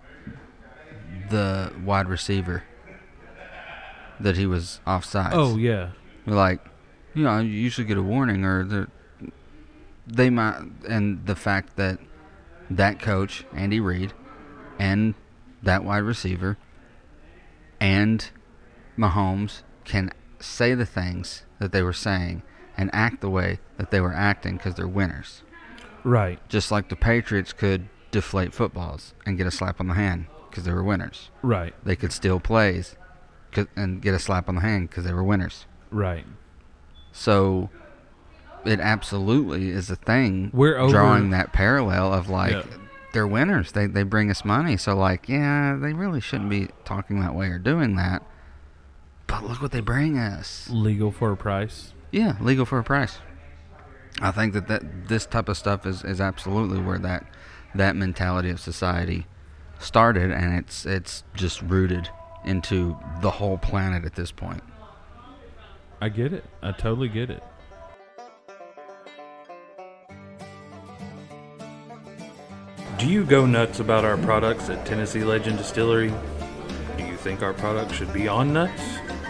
the wide receiver that he was offside. oh yeah like you know you usually get a warning or the they might and the fact that that coach Andy Reid and that wide receiver and Mahomes can say the things that they were saying and act the way that they were acting because they're winners right just like the Patriots could deflate footballs and get a slap on the hand because they were winners right they could steal plays and get a slap on the hand because they were winners right so it absolutely is a thing. We're over- drawing that parallel of like Yeah. they're winners. They they bring us money. So like yeah, they really shouldn't be talking that way or doing that. But look what they bring us. legal for a price Yeah, legal for a price. I think that, that this type of stuff is, is absolutely where that that mentality of society started, and it's it's just rooted into the whole planet at this point. i get it i totally get it Do you go nuts about our products at Tennessee Legend Distillery? Do you think our products should be on nuts?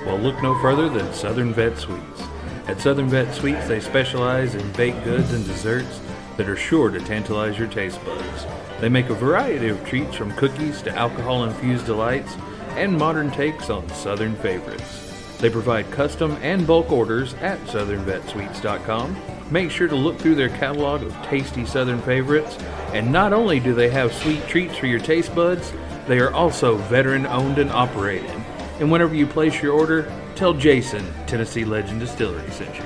Well, look no further than Southern Vet Sweets. At Southern Vet Sweets, they specialize in baked goods and desserts that are sure to tantalize your taste buds. They make a variety of treats from cookies to alcohol infused delights and modern takes on Southern favorites. They provide custom and bulk orders at southernvetsweets.com. Make sure to look through their catalog of tasty Southern favorites. And not only do they have sweet treats for your taste buds, They are also veteran owned and operated. And whenever you place your order, tell Jason Tennessee Legend Distillery sent you.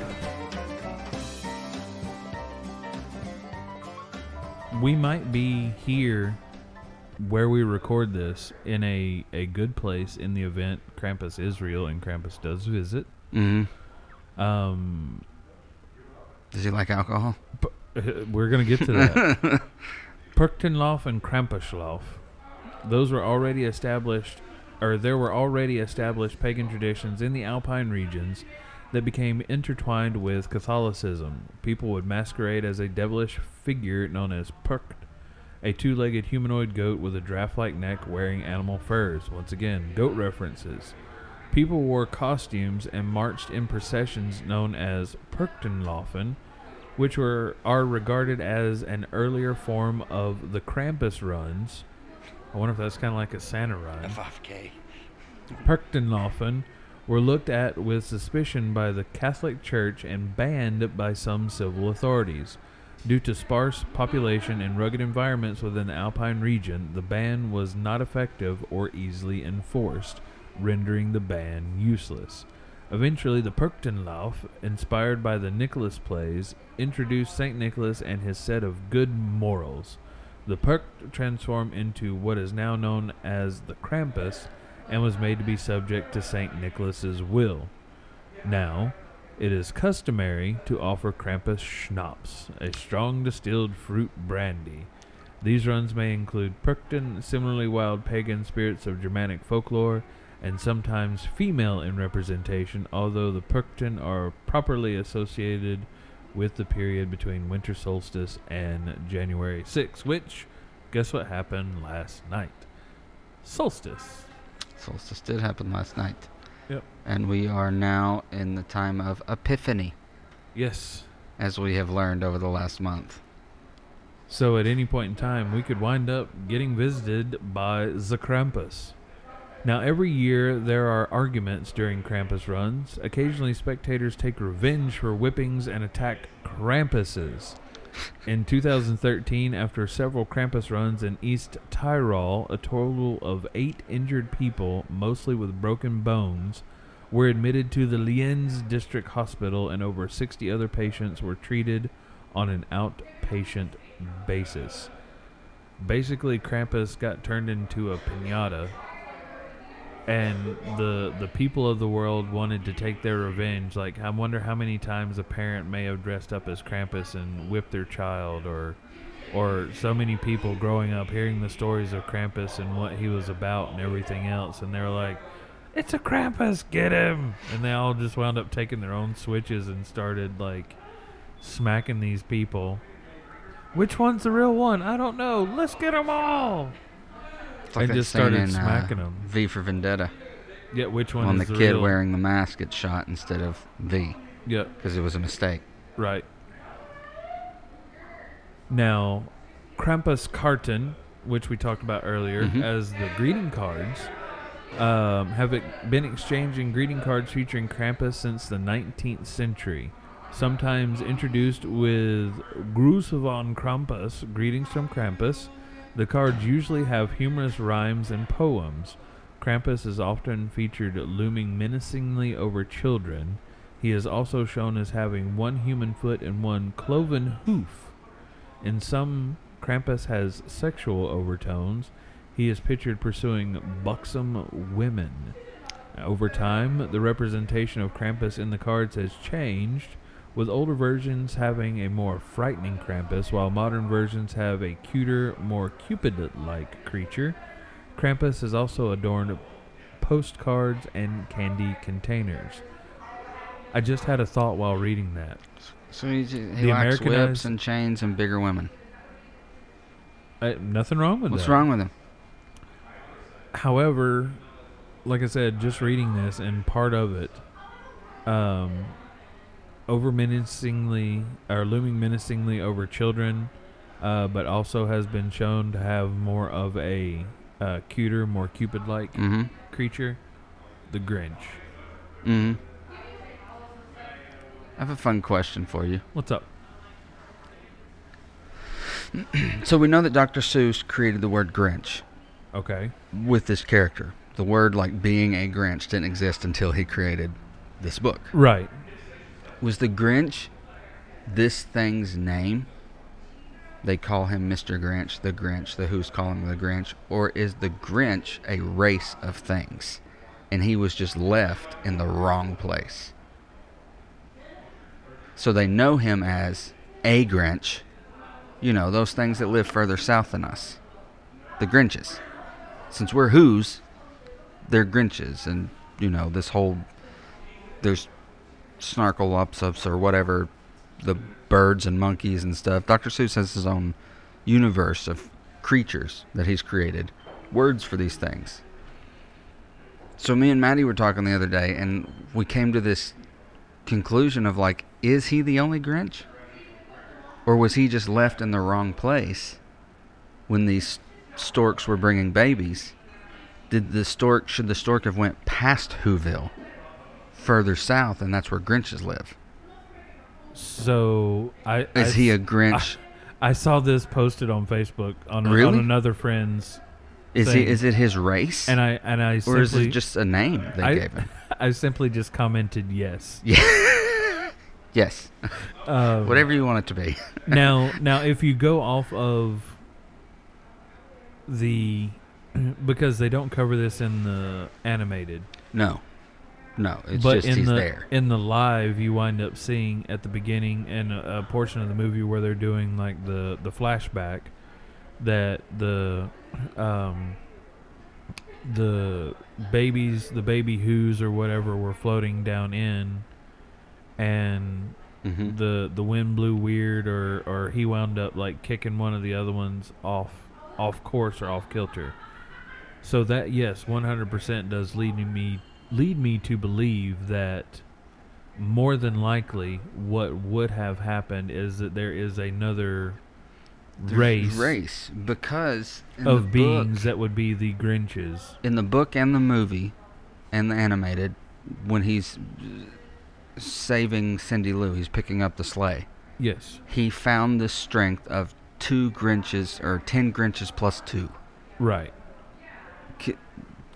We might be here where we record this in a, a good place in the event Krampus is real and Krampus does visit. Mm-hmm. Um, Does he like alcohol? we're going to get to that. Perchtenlauf and Krampuslauf. Those were already established, or there were already established pagan traditions in the Alpine regions that became intertwined with Catholicism. People would masquerade as a devilish figure known as Percht, a two legged humanoid goat with a draft like neck wearing animal furs. Once again, goat references. People wore costumes and marched in processions known as Perchtenlaufen, which were are regarded as an earlier form of the Krampus runs. I wonder if that's kind of like a Santa run. FFK. Perchtenlaufen were looked at with suspicion by the Catholic Church and banned by some civil authorities. Due to sparse population and rugged environments within the Alpine region, the ban was not effective or easily enforced, rendering the ban useless. Eventually, the Perchtenlauf, inspired by the Nicholas plays, introduced St. Nicholas and his set of good morals. The Percht transformed into what is now known as the Krampus and was made to be subject to St. Nicholas's will. Now, it is customary to offer Krampus schnapps, a strong distilled fruit brandy. These runs may include Perchten, similarly wild pagan spirits of Germanic folklore, and sometimes female in representation, although the Perchten are properly associated with the period between winter solstice and January 6, which, guess what happened last night? Solstice. Solstice did happen last night. Yep. And we are now in the time of Epiphany, Yes. as we have learned over the last month. So at any point in time, we could wind up getting visited by the Krampus. Now, every year there are arguments during Krampus runs. Occasionally, spectators take revenge for whippings and attack Krampuses. In 2013, after several Krampus runs in East Tyrol, a total of eight injured people, mostly with broken bones, were admitted to the Lienz District Hospital, and over 60 other patients were treated on an outpatient basis. Basically, Krampus got turned into a pinata, and the the people of the world wanted to take their revenge. Like, I wonder how many times a parent may have dressed up as Krampus and whipped their child, or or so many people growing up hearing the stories of Krampus and what he was about and everything else, and they're like, "It's a Krampus, get him!" And they all just wound up taking their own switches and started like smacking these people. Which one's the real one? I don't know. Let's get them all. Like And just started in, uh, smacking 'em. V for Vendetta. Yeah, which one When the the, kid real? wearing the mask gets shot instead of V, Yeah, because it was a mistake. right. Now, Krampus Karten, which we talked about earlier, Mhm. as the greeting cards, um, have it been exchanging greeting cards featuring Krampus since the 19th century. Sometimes introduced with Gruß von Krampus, greetings from Krampus. The cards usually have humorous rhymes and poems. Krampus is often featured looming menacingly over children. He is also shown as having one human foot and one cloven hoof. In some, Krampus has sexual overtones. He is pictured pursuing buxom women. Over time, the representation of Krampus in the cards has changed, with older versions having a more frightening Krampus, while modern versions have a cuter, more Cupid like creature. Krampus is also adorned with postcards and candy containers. I just had a thought while reading that. So he, he The likes whips and chains and bigger women. Uh, nothing wrong with What's that. wrong with him? However, like I said, just reading this and part of it, um, over menacingly or looming menacingly over children, uh, but also has been shown to have more of a uh, cuter, more Cupid-like Mm-hmm. creature, the Grinch. Mm-hmm. I have a fun question for you. What's up? So we know that Dr. Seuss created the word Grinch. Okay. with this character. The word like being a Grinch didn't exist until he created this book. Right. Was the Grinch this thing's name? They call him Mr. Grinch, the Grinch, the Who's call him the Grinch, or is the Grinch a race of things? And he was just left in the wrong place. So they know him as a Grinch. You know, those things that live further south than us. The Grinches. Since we're Who's, they're Grinches. And, you know, this whole. There's snarkle ups ups or whatever the birds and monkeys and stuff. Dr. Seuss has his own universe of creatures that he's created, words for these things. So me and Maddie were talking the other day, and we came to this conclusion of like, is he the only Grinch, or was he just left in the wrong place when these storks were bringing babies? Did the stork should the stork have went past Whoville, further south, and that's where Grinches live? So I Is I he a Grinch? I saw this posted on Facebook on, a, on another friend's, Is he? Is it his race, and I and I or simply is it just a name they I, gave him? I simply just commented yes. Yeah. yes. Um, Whatever you want it to be. now now if you go off of the because they don't cover this in the animated No. No. It's but just in he's the there. in the live you wind up seeing at the beginning and a, a portion of the movie where they're doing like the the flashback that the um the babies the baby who's or whatever were floating down in and hmm the the wind blew weird or or he wound up like kicking one of the other ones off off course or off kilter so that yes 100% does lead me lead me to believe that more than likely what would have happened is that there is another race Race because of beings book, that would be the grinches. In the book and the movie and the animated, when he's saving Cindy Lou, he's picking up the sleigh. yes. He found the strength of two Grinches or ten Grinches plus two, right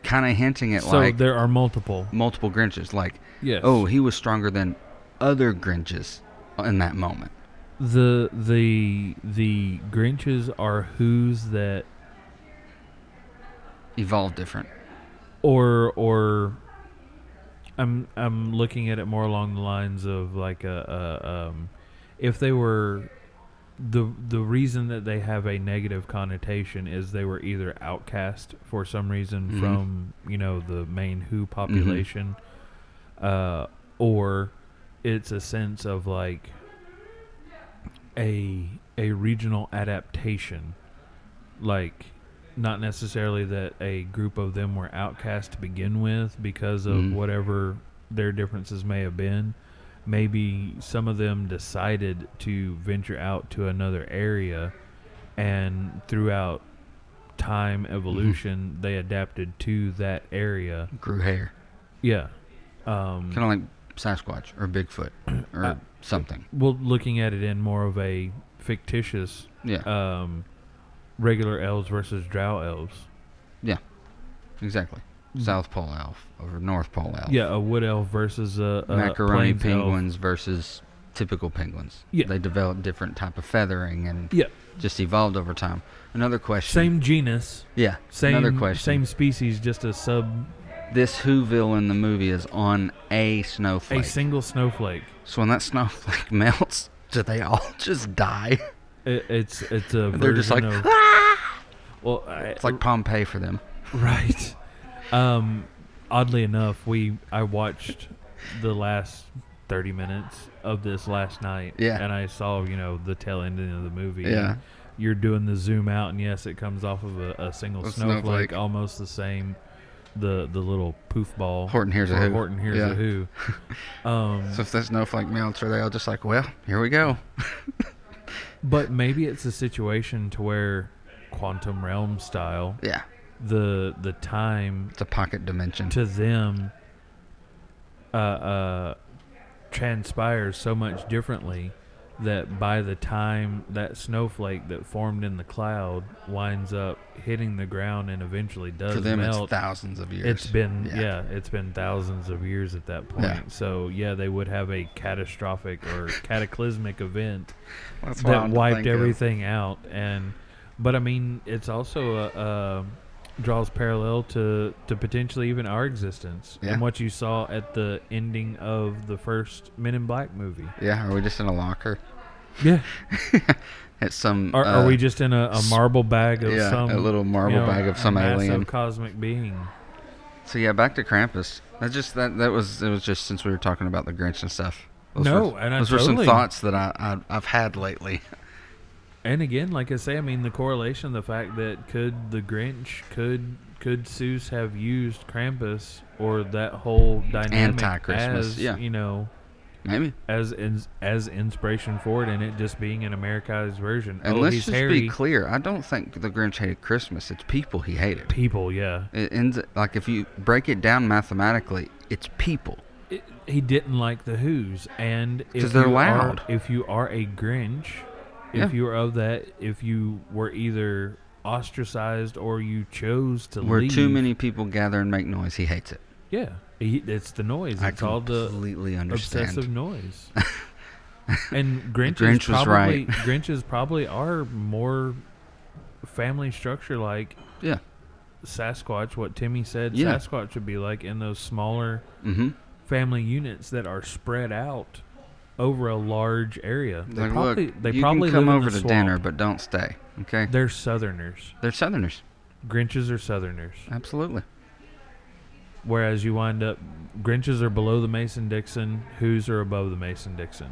kind of hinting at so like there are multiple multiple Grinches. Like, yes oh, he was stronger than other Grinches in that moment. the the the Grinches are who's that Evolved different. or or I'm I'm looking at it more along the lines of like a, a um if they were the the reason that they have a negative connotation is they were either outcast for some reason Mhm. from you know the main Who population uh or it's a sense of like a a regional adaptation like not necessarily that a group of them were outcast to begin with because of Mhm. whatever their differences may have been maybe some of them decided to venture out to another area and throughout time evolution they adapted to that area Grew hair. yeah um Kind of like Sasquatch or Bigfoot or Uh, something. well looking at it in more of a fictitious Yeah, um regular elves versus drow elves Yeah. exactly. Mm-hmm. South Pole elf or North Pole elf. Yeah a wood elf versus a, a Macaroni plains elf. penguins versus typical penguins. Yeah. They develop different type of feathering and Yeah. just evolved over time. Another question. same genus Yeah. same Another question. same species just a sub This Whoville in the movie is on a snowflake. a single snowflake so when that snowflake melts, do they all just die? it, it's it's a They're just like, of, ah! well I, It's like Pompeii for them. right um oddly enough we i watched the last 30 minutes of this last night Yeah. and i saw you know the tail ending of the movie Yeah. you're doing the zoom out and yes it comes off of a, a single A snowflake, snowflake. almost the same the the little poof ball Horton hears a who. horton hears Yeah. a who um So if that snowflake melts, are they all just like, well, here we go? but maybe it's a situation to where quantum realm style Yeah. The the time It's a pocket dimension. to them uh, uh, transpires so much differently that by the time that snowflake that formed in the cloud winds up hitting the ground and eventually does For them, melt, it's thousands of years. it's been Yeah. yeah. it's been thousands of years at that point. Yeah. So yeah, they would have a catastrophic or cataclysmic event That's that wiped think of. everything out. And but I mean, it's also a, uh draws parallel to to potentially even our existence Yeah. and what you saw at the ending of the first Men in Black movie. Yeah, are we just in a locker? Yeah, At some. are, uh, are we just in a, a marble bag of yeah, some a little marble you know, bag of some alien? cosmic being? So yeah, back to Krampus. That just that that was it was just since we were talking about the Grinch and stuff. Those No, were, and I those were some thoughts that I, I I've had lately. And again, like I say, I mean the correlation, the fact that could the Grinch, could could Seuss have used Krampus or that whole dynamic Anti-Christmas, as yeah. you know Maybe. as ins as inspiration for it, and it just being an Americanized version. And oh, let's just hairy. be clear. I don't think the Grinch hated Christmas. It's people he hated. People, yeah, It ends like if you break it down mathematically, it's people. It- he didn't like the Who's, and if 'Cause they're loud. Are, if you are a Grinch, Yeah. if you were of that, if you were either ostracized or you chose to leave Where leave, too many people gather and make noise, he hates it. Yeah, he, it's the noise. I It's all the completely understand. obsessive noise. and Grinch, Grinch was probably right. Grinches probably are more family structure like Yeah. Sasquatch. What Timmy said, Yeah. Sasquatch would be like in those smaller Mm-hmm. family units that are spread out over a large area. They Like, probably look, they you probably can come live in over the to dinner, but don't stay. Okay. They're Southerners. They're Southerners. Grinches are Southerners. Absolutely. Whereas you wind up, Grinches are below the Mason Dixon, Who's are above the Mason Dixon.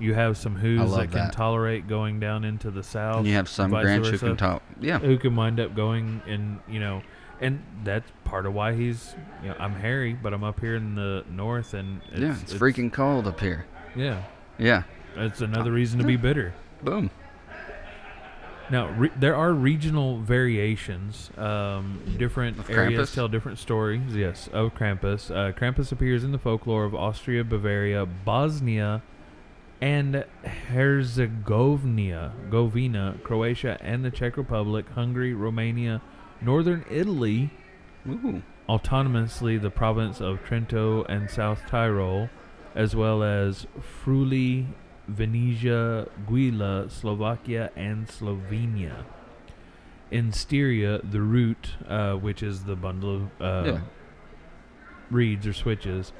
You have some Who's love that can tolerate going down into the south. And you have some vice Grinch who can talk. Yeah. Who can wind up going and you know, and that's part of why he's. You know, I'm Harry, but I'm up here in the north, and it's, yeah. It's, freaking cold up here. Yeah, Yeah. That's another reason to be bitter. Boom. Now, re- there are regional variations. Um, different areas Krampus? tell different stories. Yes, of Krampus. Uh, Krampus appears in the folklore of Austria, Bavaria, Bosnia, and Herzegovina, Govina, Croatia, and the Czech Republic, Hungary, Romania, Northern Italy, Ooh. autonomously the province of Trento and South Tyrol, as well as Friuli, Venetia, Giulia, Slovakia, and Slovenia. In Styria, the root, uh, which is the bundle of uh, Yeah. reeds or switches,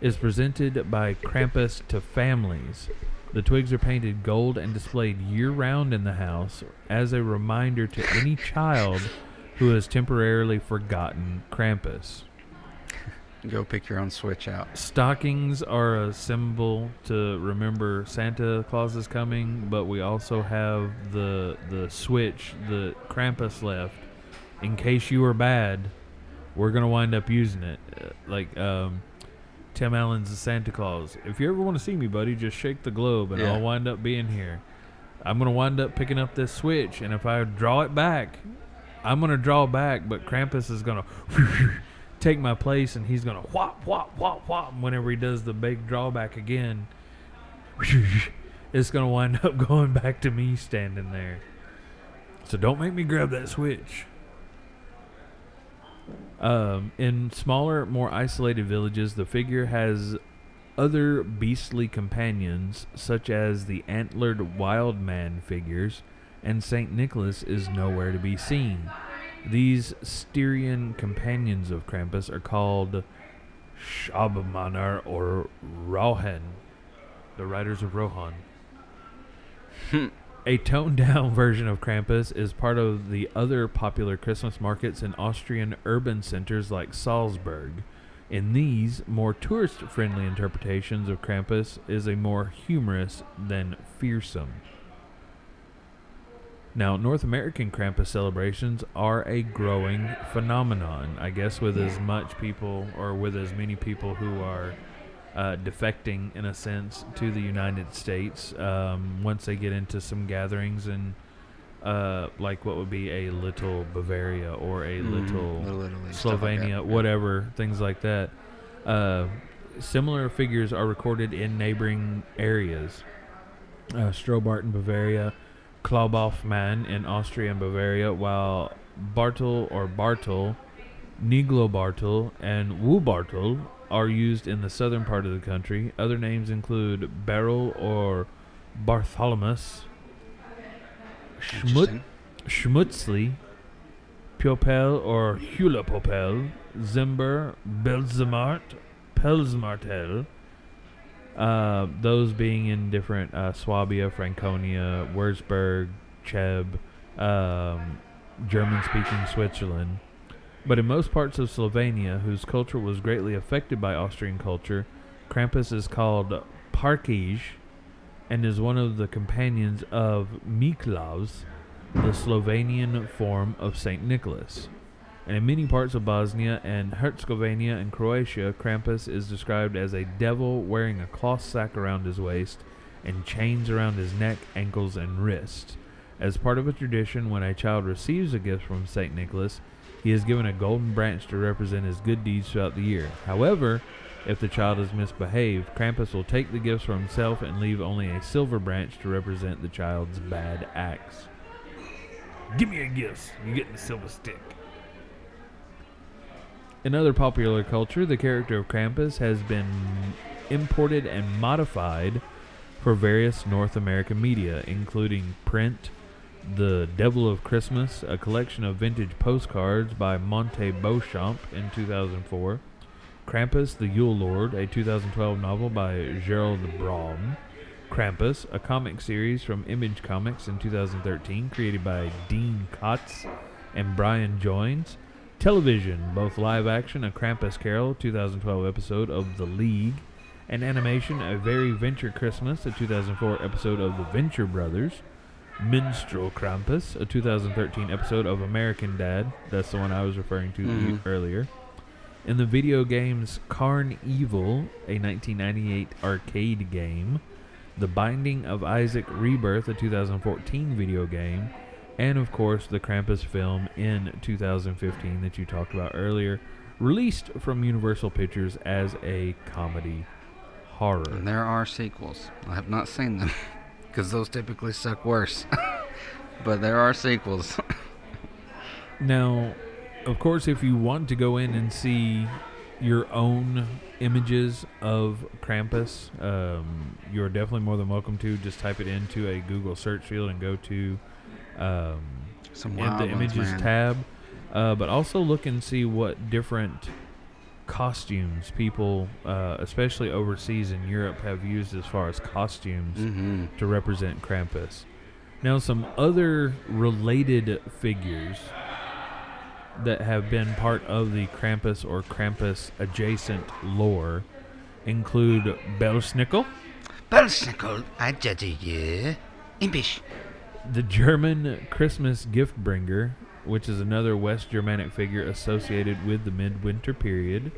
is presented by Krampus to families. The twigs are painted gold and displayed year round in the house as a reminder to any child who has temporarily forgotten Krampus. Go pick your own switch out. Stockings are a symbol to remember Santa Claus is coming, but we also have the the switch that Krampus left in case you were bad. We're gonna wind up using it, Uh, like um, Tim Allen's the Santa Claus. If you ever want to see me, buddy, just shake the globe, and Yeah. I'll wind up being here. I'm gonna wind up picking up this switch, and if I draw it back, I'm gonna draw back, but Krampus is gonna take my place, and he's gonna whop whop whop whop whenever he does the big drawback again. It's gonna wind up going back to me standing there. So don't make me grab that switch. Um, in smaller, more isolated villages, the figure has other beastly companions, such as the antlered wild man figures, and St. Nicholas is nowhere to be seen. These Styrian companions of Krampus are called Schabmänner or Rohan, the riders of Rohan. Hmm. A toned down version of Krampus is part of the other popular Christmas markets in Austrian urban centers like Salzburg. In these, more tourist friendly interpretations of Krampus is a more humorous than fearsome. Now, North American Krampus celebrations are a growing phenomenon. I guess with as much people, or with as many people who are uh, defecting, in a sense, to the United States um, once they get into some gatherings and uh, like what would be a little Bavaria or a Mhm, little Little Italy, stuff like that. Slovenia, Yeah. whatever, things like that. Uh, similar figures are recorded in neighboring areas. uh, Strobart in Bavaria, Klaubaufmann in Austria and Bavaria, while Bartel or Bartel, Niglo Bartel, and Wu Wubartel are used in the southern part of the country. Other names include Beryl or Bartholomeus, Schmut, Schmutzli, Popel or Hulapopel, Zimber, Belzamart, Pelsmartel. Uh, those being in different uh, Swabia, Franconia, Würzburg, Cheb, um, German speaking Switzerland. But in most parts of Slovenia, whose culture was greatly affected by Austrian culture, Krampus is called Parkelj and is one of the companions of Miklavž, the Slovenian form of St. Nicholas. And in many parts of Bosnia and Herzegovina and Croatia, Krampus is described as a devil wearing a cloth sack around his waist and chains around his neck, ankles, and wrists. As part of a tradition, when a child receives a gift from St. Nicholas, he is given a golden branch to represent his good deeds throughout the year. However, if the child is misbehaved, Krampus will take the gifts for himself and leave only a silver branch to represent the child's bad acts. Give me a gift. You get the silver stick. In other popular culture, the character of Krampus has been imported and modified for various North American media, including print, The Devil of Christmas, a collection of vintage postcards by Monte Beauchamp in 2004, Krampus, the Yule Lord, a 2012 novel by Gerald Brom, Krampus, a comic series from Image Comics in 2013, created by Dean Kotz and Brian Joines. Television, both live action, A Krampus Carol, 2012 episode of The League, and animation, A Very Venture Christmas, a 2004 episode of The Venture Brothers. Minstrel Krampus, a 2013 episode of American Dad. That's the one I was referring to Mhm. earlier. In the video games Carn Evil, a 1998 arcade game, The Binding of Isaac Rebirth, a 2014 video game, and of course the Krampus film in 2015 that you talked about earlier, released from Universal Pictures as a comedy horror. And there are sequels. I have not seen them because those typically suck worse. but there are sequels. Now, of course, if you want to go in and see your own images of Krampus, um, you're definitely more than welcome to. Just type it into a Google search field and go to um, Some in the images man. tab. Uh, but also look and see what different costumes people, uh, especially overseas in Europe, have used as far as costumes Mm-hmm. to represent Krampus. Now, some other related figures that have been part of the Krampus or Krampus adjacent lore include Belsnickel, Belsnickel, I judge you. Impish. The German Christmas gift bringer, which is another West Germanic figure associated with the midwinter period.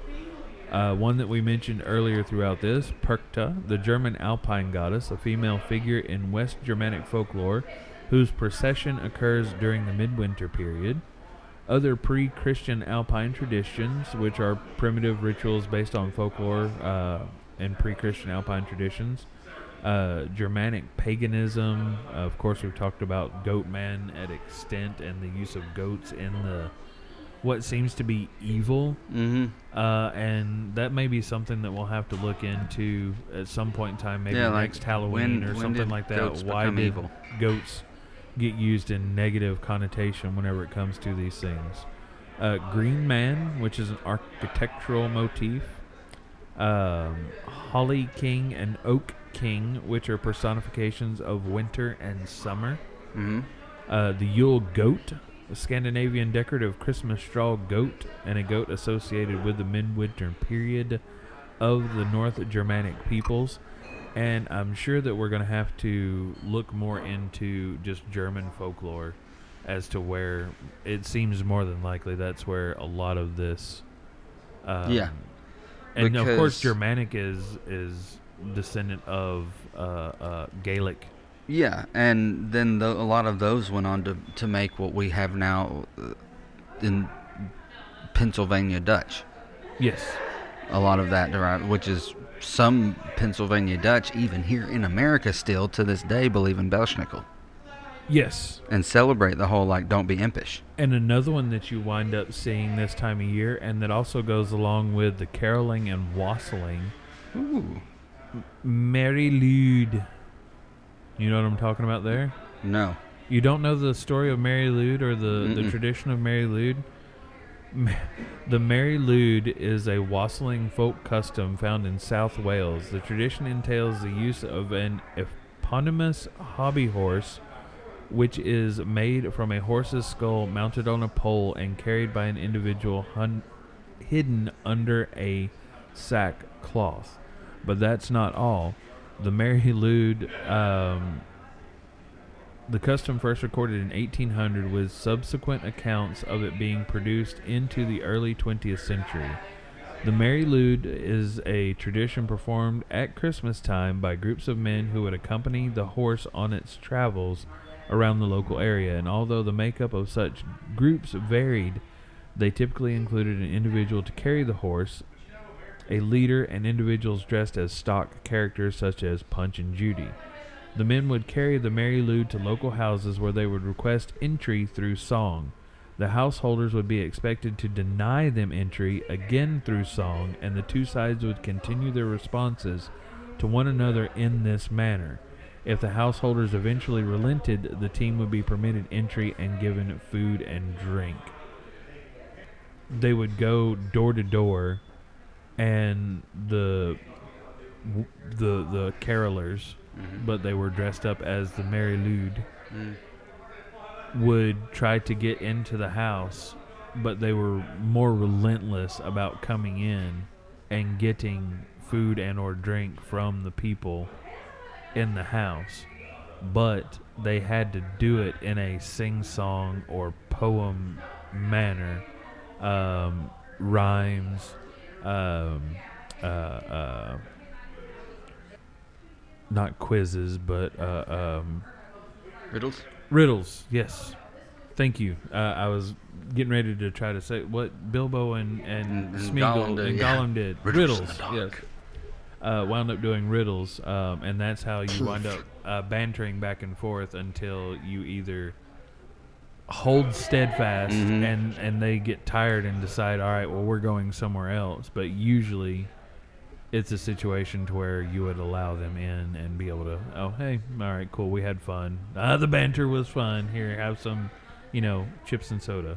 Uh, one that we mentioned earlier throughout this, Perchta, the German alpine goddess, a female figure in West Germanic folklore whose procession occurs during the midwinter period. Other pre Christian alpine traditions, which are primitive rituals based on folklore uh, and pre Christian alpine traditions. Uh, Germanic paganism. of course, we've talked about goat man at extent and the use of goats in the what seems to be evil. Mm-hmm. Uh, and that may be something that we'll have to look into at some point in time, maybe Yeah, like, next Halloween when- or when something like that. goats Why did evil? goats get used in negative connotation whenever it comes to these things? Uh, Green Man, which is an architectural motif. Um, Holly King and Oak King, which are personifications of winter and summer. Mm-hmm. Uh, the Yule goat, a Scandinavian decorative Christmas straw goat, and a goat associated with the midwinter period of the North Germanic peoples. And I'm sure that we're going to have to look more into just German folklore as to where it seems more than likely that's where a lot of this. Um, Yeah. And of course, Germanic is is descendant of uh, uh, Gaelic. Yeah, and then tho- a lot of those went on to, to make what we have now uh, in Pennsylvania Dutch. Yes. a lot of that derived, which is some Pennsylvania Dutch, even here in America, still to this day believe in Belsnickel Yes. and celebrate the whole like don't be impish. And another one that you wind up seeing this time of year, and that also goes along with the caroling and wassailing, Ooh, Mari Lwyd. You know what I'm talking about there? no, You don't know the story of Mari Lwyd or the, the tradition of Mari Lwyd? The Mari Lwyd is a wassailing folk custom found in South Wales. The tradition entails the use of an eponymous hobby horse, which is made from a horse's skull mounted on a pole and carried by an individual hun- hidden under a sack cloth. But that's not all. The Mari Lwyd um, the custom first recorded in 1800 with subsequent accounts of it being produced into the early 20th century. The Mari Lwyd is a tradition performed at Christmas time by groups of men who would accompany the horse on its travels around the local area, and although the makeup of such groups varied, they typically included an individual to carry the horse, a leader, and individuals dressed as stock characters such as Punch and Judy. The men would carry the Mari Lwyd to local houses where they would request entry through song. The householders would be expected to deny them entry again through song, and the two sides would continue their responses to one another in this manner. If the householders eventually relented, the team would be permitted entry and given food and drink. They would go door to door, and the the the carolers but they were dressed up as the Mari Lwyd, Mm. would try to get into the house, but they were more relentless about coming in and getting food and or drink from the people in the house. But they had to do it in a sing-song or poem manner, um, rhymes, um, uh, uh, not quizzes, but uh, um, riddles. riddles. Yes, thank you. Uh, I was getting ready to try to say what Bilbo and and, And- and Smeagol Gollum did, and yeah. Gollum did. Riddles Riddles. yes. Uh, wound up doing riddles, um, and that's how you wind up uh, bantering back and forth until you either hold steadfast Mhm. and and they get tired and decide, all right, well, we're going somewhere else. But usually, it's a situation to where you would allow them in and be able to, oh, hey, all right, cool, we had fun. Uh, the banter was fun. Here, have some, you know, chips and soda.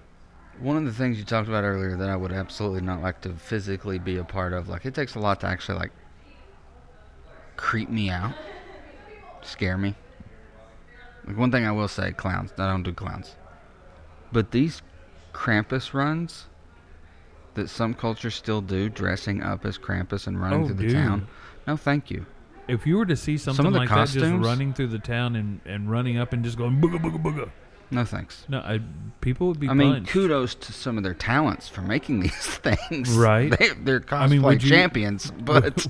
One of the things you talked about earlier that I would absolutely not like to physically be a part of, like it takes a lot to actually like creep me out, scare me. Like one thing I will say, clowns. I don't do clowns, but these Krampus runs that some cultures still do, dressing up as Krampus and running Oh, through the dude. town. No, thank you. If you were to see something of the like that just running through the town and, and running up and just going booga booga booga, No thanks. no, I, people would be. I mean, punched. kudos to some of their talents for making these things. Right. They, they're cosplay I mean, you- champions, but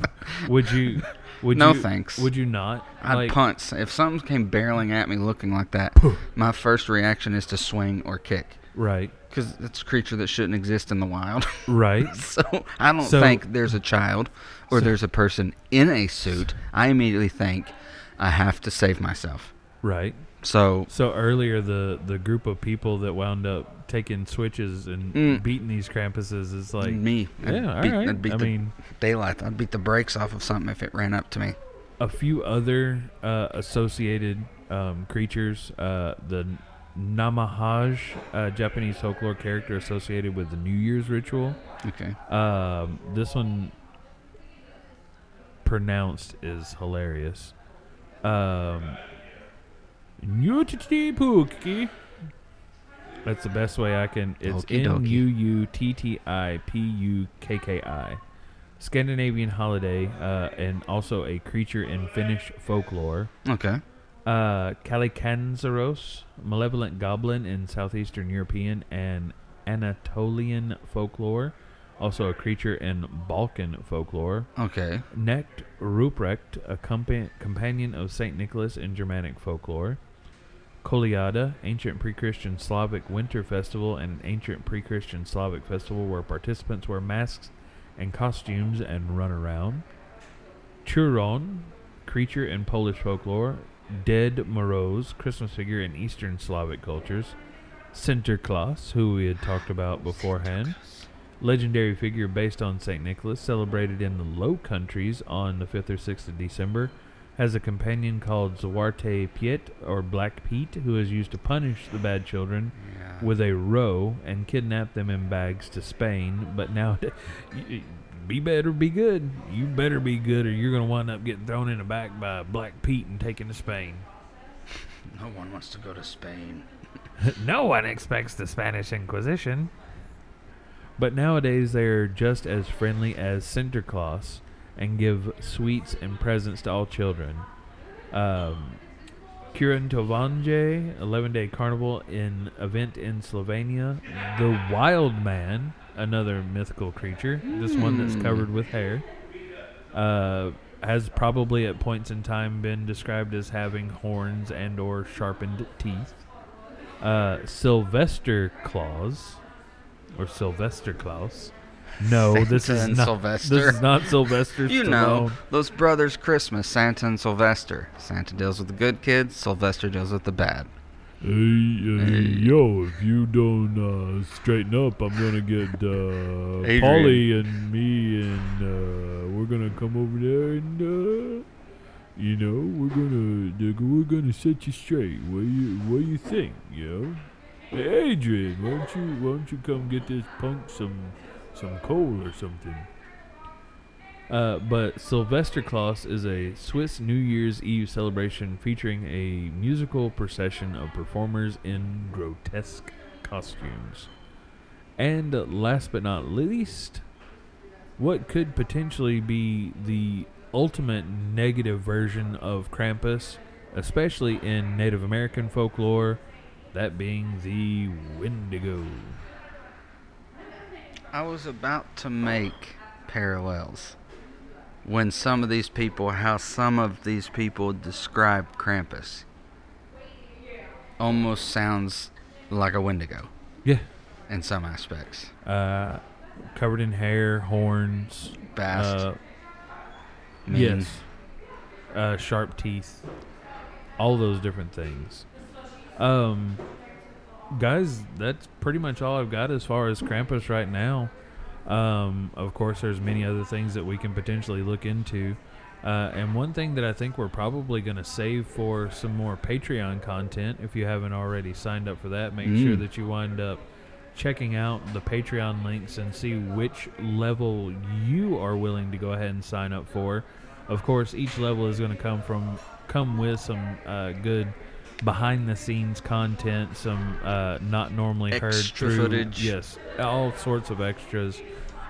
Would you? Would No you, thanks. Would you not? I'd like, punt. If something came barreling at me looking like that, my first reaction is to swing or kick. Right. Because it's a creature that shouldn't exist in the wild. Right. so I don't So- think there's a child or So- there's a person in a suit. I immediately think I have to save myself. Right. So So earlier, the the group of people that wound up taking switches and Mm. beating these Krampuses is like, me, I'd yeah, all beat, right. I'd beat I mean, daylight. I'd beat the brakes off of something if it ran up to me. a few other uh, associated um, creatures. Uh, the Namahage, uh, Japanese folklore character associated with the New Year's ritual. Okay. Um, this one pronounced is hilarious. Um, Nyutitipuki. That's the best way I can. It's N. U U T T I P U K K I. Scandinavian holiday, uh, and also a creature in Finnish folklore. Okay. Uh, Kallikantzaros, malevolent goblin in southeastern European and Anatolian folklore. Also a creature in Balkan folklore. Okay. Knecht Ruprecht, a compa- companion of Saint Nicholas in Germanic folklore. Koliada, ancient pre-Christian Slavic winter festival and an ancient pre-Christian Slavic festival where participants wear masks and costumes and run around. Churon, creature in Polish folklore. Ded Moroz, Christmas figure in Eastern Slavic cultures. Sinterklaas, who we had talked about beforehand. Legendary figure based on St. Nicholas, celebrated in the Low Countries on the 5th or 6th of December. Has a companion called Zwarte Piet, or Black Pete, who is used to punish the bad children Yeah. with a row and kidnap them in bags to Spain. But now, be better, be good. You better be good, or you're going to wind up getting thrown in the back by Black Pete and taken to Spain. no one wants to go to Spain. no one expects the Spanish Inquisition. But nowadays, they're just as friendly as Sinterklaas and give sweets and presents to all children. Um, Kurentovanje, 11 day carnival in event in Slovenia. The Wild Man, another mythical creature, this one that's Hmm. covered with hair, uh, has probably at points in time been described as having horns and or sharpened teeth. Uh, Sylvester Claus, or Sylvester Klaus. No, this is not Sylvester. This is not Sylvester. You Stallone. know, those brothers Christmas, Santa and Sylvester. Santa deals with the good kids, Sylvester deals with the bad. Hey, uh, Hey. yo, if you don't uh, straighten up, I'm gonna get uh, Polly and me, and uh, we're gonna come over there, and uh, you know, we're gonna we're gonna set you straight. What you what you think, yo? Hey, Adrian, why don't you why don't you come get this punk some some coal or something? Uh, but Sylvester Claus is a Swiss New Year's Eve celebration featuring a musical procession of performers in grotesque costumes. And last but not least, what could potentially be the ultimate negative version of Krampus, especially in Native American folklore, that being the Wendigo. I was about to make parallels when some of these people, how some of these people describe Krampus. Almost sounds like a Wendigo Yeah. in some aspects. Uh, covered in hair, horns, Fast, uh. Yes. Uh, sharp teeth. All those different things. Um, guys, that's pretty much all I've got as far as Krampus right now. Um, of course, there's many other things that we can potentially look into. Uh, and one thing that I think we're probably going to save for some more Patreon content, if you haven't already signed up for that, make sure Mm. that you wind up checking out the Patreon links and see which level you are willing to go ahead and sign up for. Of course, each level is going to come from come with some uh, good behind the scenes content, some uh, not normally heard Extra through footage. yes, all sorts of extras,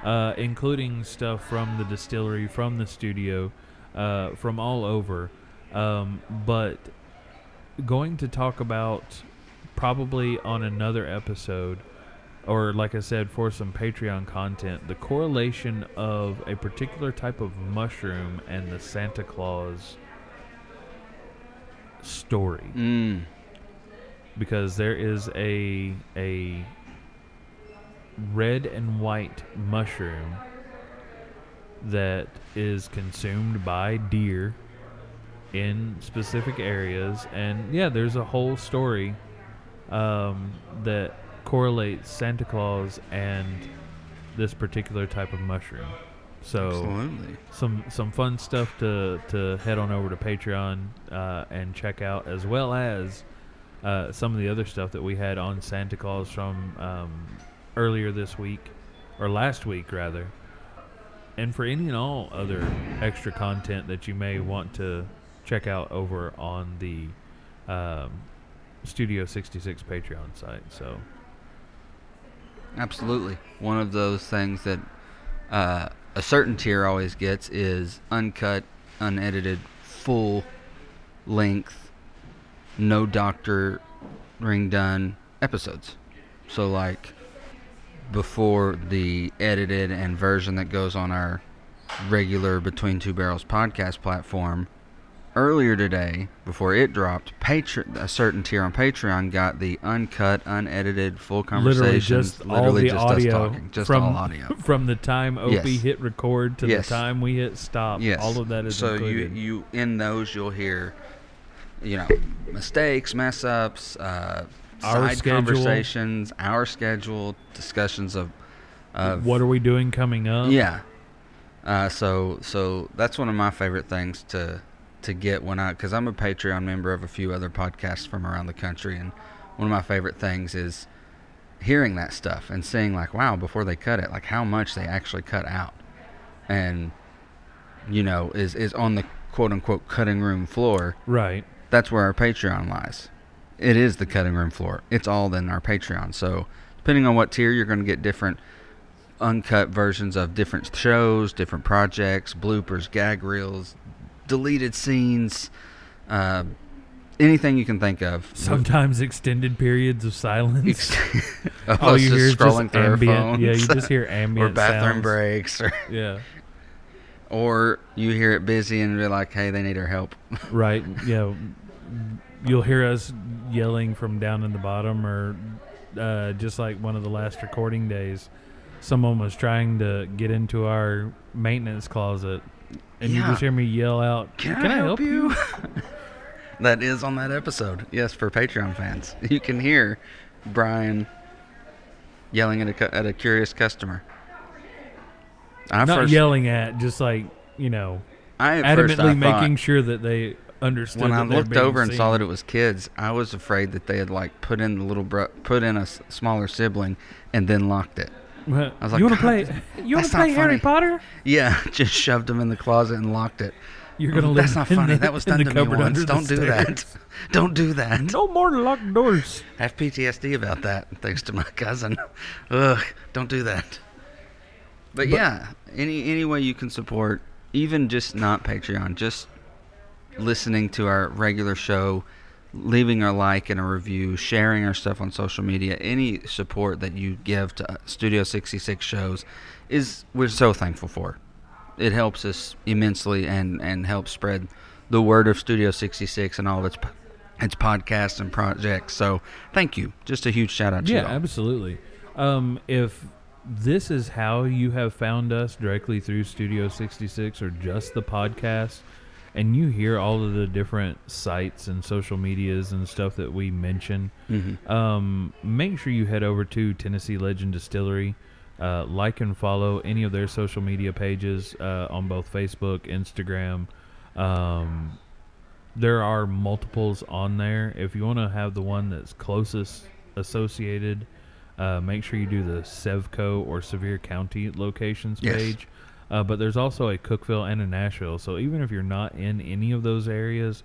uh, including stuff from the distillery, from the studio, uh, from all over. Um, but going to talk about probably on another episode or like I said, for some Patreon content, the correlation of a particular type of mushroom and the Santa Claus story, Mm. because there is a a red and white mushroom that is consumed by deer in specific areas, and yeah, there's a whole story um, that correlates Santa Claus and this particular type of mushroom. So Absolutely. some some fun stuff to to head on over to Patreon uh, and check out, as well as uh, some of the other stuff that we had on Santa Claus from um, earlier this week or last week rather. And for any and all other extra content that you may want to check out over on the um, Studio 66 Patreon site. So Absolutely. One of those things that uh, a certain tier always gets is uncut, unedited, full length, no doctor ring done episodes. So, like, before the edited and version that goes on our regular Between Two Barrels podcast platform, earlier today, before it dropped, Patreon, a certain tier on Patreon got the uncut, unedited, full conversation. Literally just all the just us audio talking, just from all audio. from the time Opie Yes. hit record to Yes. the time we hit stop. Yes. All of that is so included. you you in those you'll hear, you know, mistakes, mess ups, uh, Our side schedule. conversations, our schedule, discussions of, of what are we doing coming up? Yeah. Uh, so so that's one of my favorite things to to get when I because I'm a Patreon member of a few other podcasts from around the country, and one of my favorite things is hearing that stuff and seeing like wow before they cut it like how much they actually cut out, and you know is is on the quote unquote cutting room floor. Right. That's where our Patreon lies. It is the cutting room floor. It's all in our Patreon. So depending on what tier, you're going to get different uncut versions of different shows, different projects, bloopers, gag reels, deleted scenes, uh, anything you can think of. Sometimes extended periods of silence. of All you just hear is just ambient. phones. Yeah, you just hear ambient or bathroom sounds. breaks, or, Yeah. or you hear it busy and be like, "Hey, they need our help." Right. Yeah. You'll hear us yelling from down in the bottom, or uh, just like one of the last recording days, someone was trying to get into our maintenance closet, and you just hear me yell out, Can, I, help, you?" you? that is on that episode. Yes, for Patreon fans, you can hear Brian yelling at a at a curious customer. I Not first, yelling at, just like you know, I adamantly making thought- sure that they understood. when I looked over and saw that it was kids, I was afraid that they had like put in the little bro- put in a smaller sibling and then locked it. I was like, you want to play? You want to play Harry funny." Potter? Yeah, just shoved him in the closet and locked it. You're gonna live. That's not funny. the- that was done to me once. Don't do that. Don't do that. No more locked doors. I have PTSD about that, thanks to my cousin. Ugh, don't do that. But, But- yeah, any any way you can support, even just not Patreon, just listening to our regular show, leaving a like and a review, sharing our stuff on social media, any support that you give to Studio 66 shows is we're so thankful for. It helps us immensely and and helps spread the word of Studio 66 and all of its its podcasts and projects. So, thank you. Just a huge shout out to Yeah, you. all. absolutely. Um, if this is how you have found us directly through Studio 66 or just the podcast, and you hear all of the different sites and social medias and stuff that we mention, Mhm. um, make sure you head over to Tennessee Legend Distillery. Uh, like and follow any of their social media pages uh, on both Facebook, Instagram. Um, there are multiples on there. If you want to have the one that's closest associated, uh, make sure you do the Sevco or Sevier County locations Yes. page. Uh, but there's also a Cookeville and a Nashville. So even if you're not in any of those areas,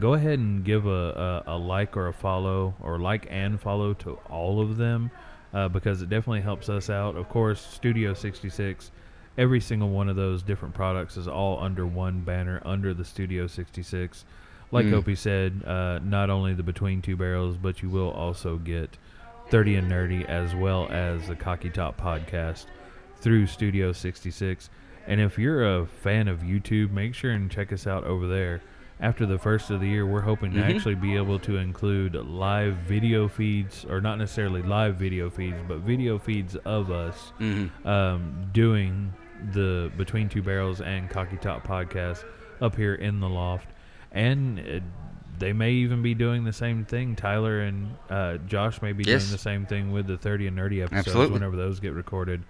go ahead and give a, a, a like or a follow or like and follow to all of them uh, because it definitely helps us out. Of course, Studio 66, every single one of those different products is all under one banner under the Studio 66. Like Mm. Opie said, uh, not only the Between Two Barrels, but you will also get 30 and Nerdy as well as the Cocky Top podcast through Studio 66. And if you're a fan of YouTube, make sure and check us out over there. After the first of the year, we're hoping to Mhm. actually be able to include live video feeds, or not necessarily live video feeds, but video feeds of us Mhm. um, doing the Between Two Barrels and Cocky Top podcast up here in the loft. And it, they may even be doing the same thing. Tyler and uh, Josh may be Yes. doing the same thing with the 30 and Nerdy episodes Absolutely. whenever those get recorded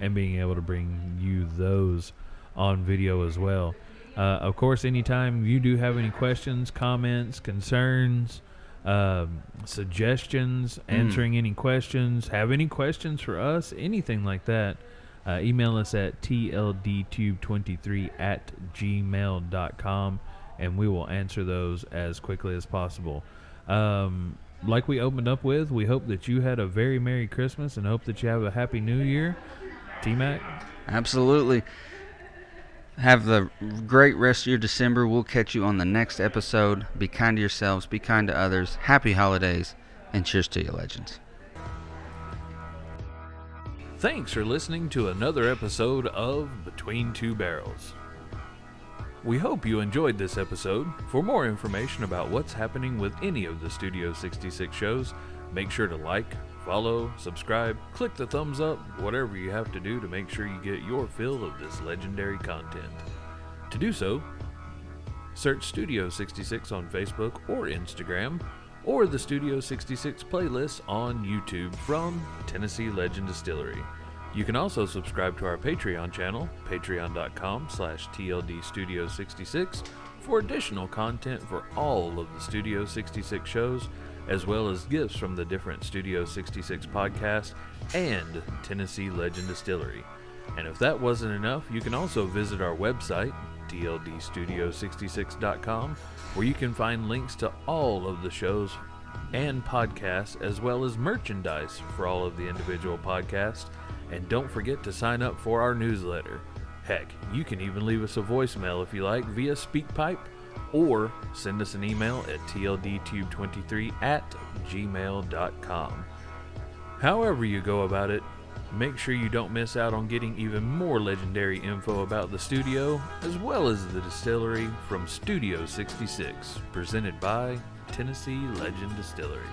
and being able to bring you those on video as well. Uh, of course, anytime you do have any questions, comments, concerns, um, suggestions, answering any questions, have any questions for us, anything like that, uh, email us at tldtube23 at gmail.com and we will answer those as quickly as possible. Um, like we opened up with, we hope that you had a very Merry Christmas and hope that you have a Happy New Year. T Mac, Absolutely. Have the great rest of your December. We'll catch you on the next episode. Be kind to yourselves, be kind to others. Happy holidays, and cheers to you, legends. thanks for listening to another episode of Between Two Barrels. We hope you enjoyed this episode. For more information about what's happening with any of the Studio 66 shows, make sure to like, follow, subscribe, click the thumbs up, whatever you have to do to make sure you get your fill of this legendary content. To do so, search Studio 66 on Facebook or Instagram, or the Studio 66 playlist on YouTube from Tennessee Legend Distillery. You can also subscribe to our Patreon channel, patreon.com slash tldstudio66, for additional content for all of the Studio 66 shows, as well as gifts from the different Studio 66 podcasts and Tennessee Legend Distillery. And if that wasn't enough, you can also visit our website, tldstudio66.com, where you can find links to all of the shows and podcasts, as well as merchandise for all of the individual podcasts. And don't forget to sign up for our newsletter. Heck, you can even leave us a voicemail if you like via SpeakPipe or send us an email at tldtube23 at gmail.com. However, you go about it, make sure you don't miss out on getting even more legendary info about the studio as well as the distillery from Studio 66, presented by Tennessee Legend Distillery.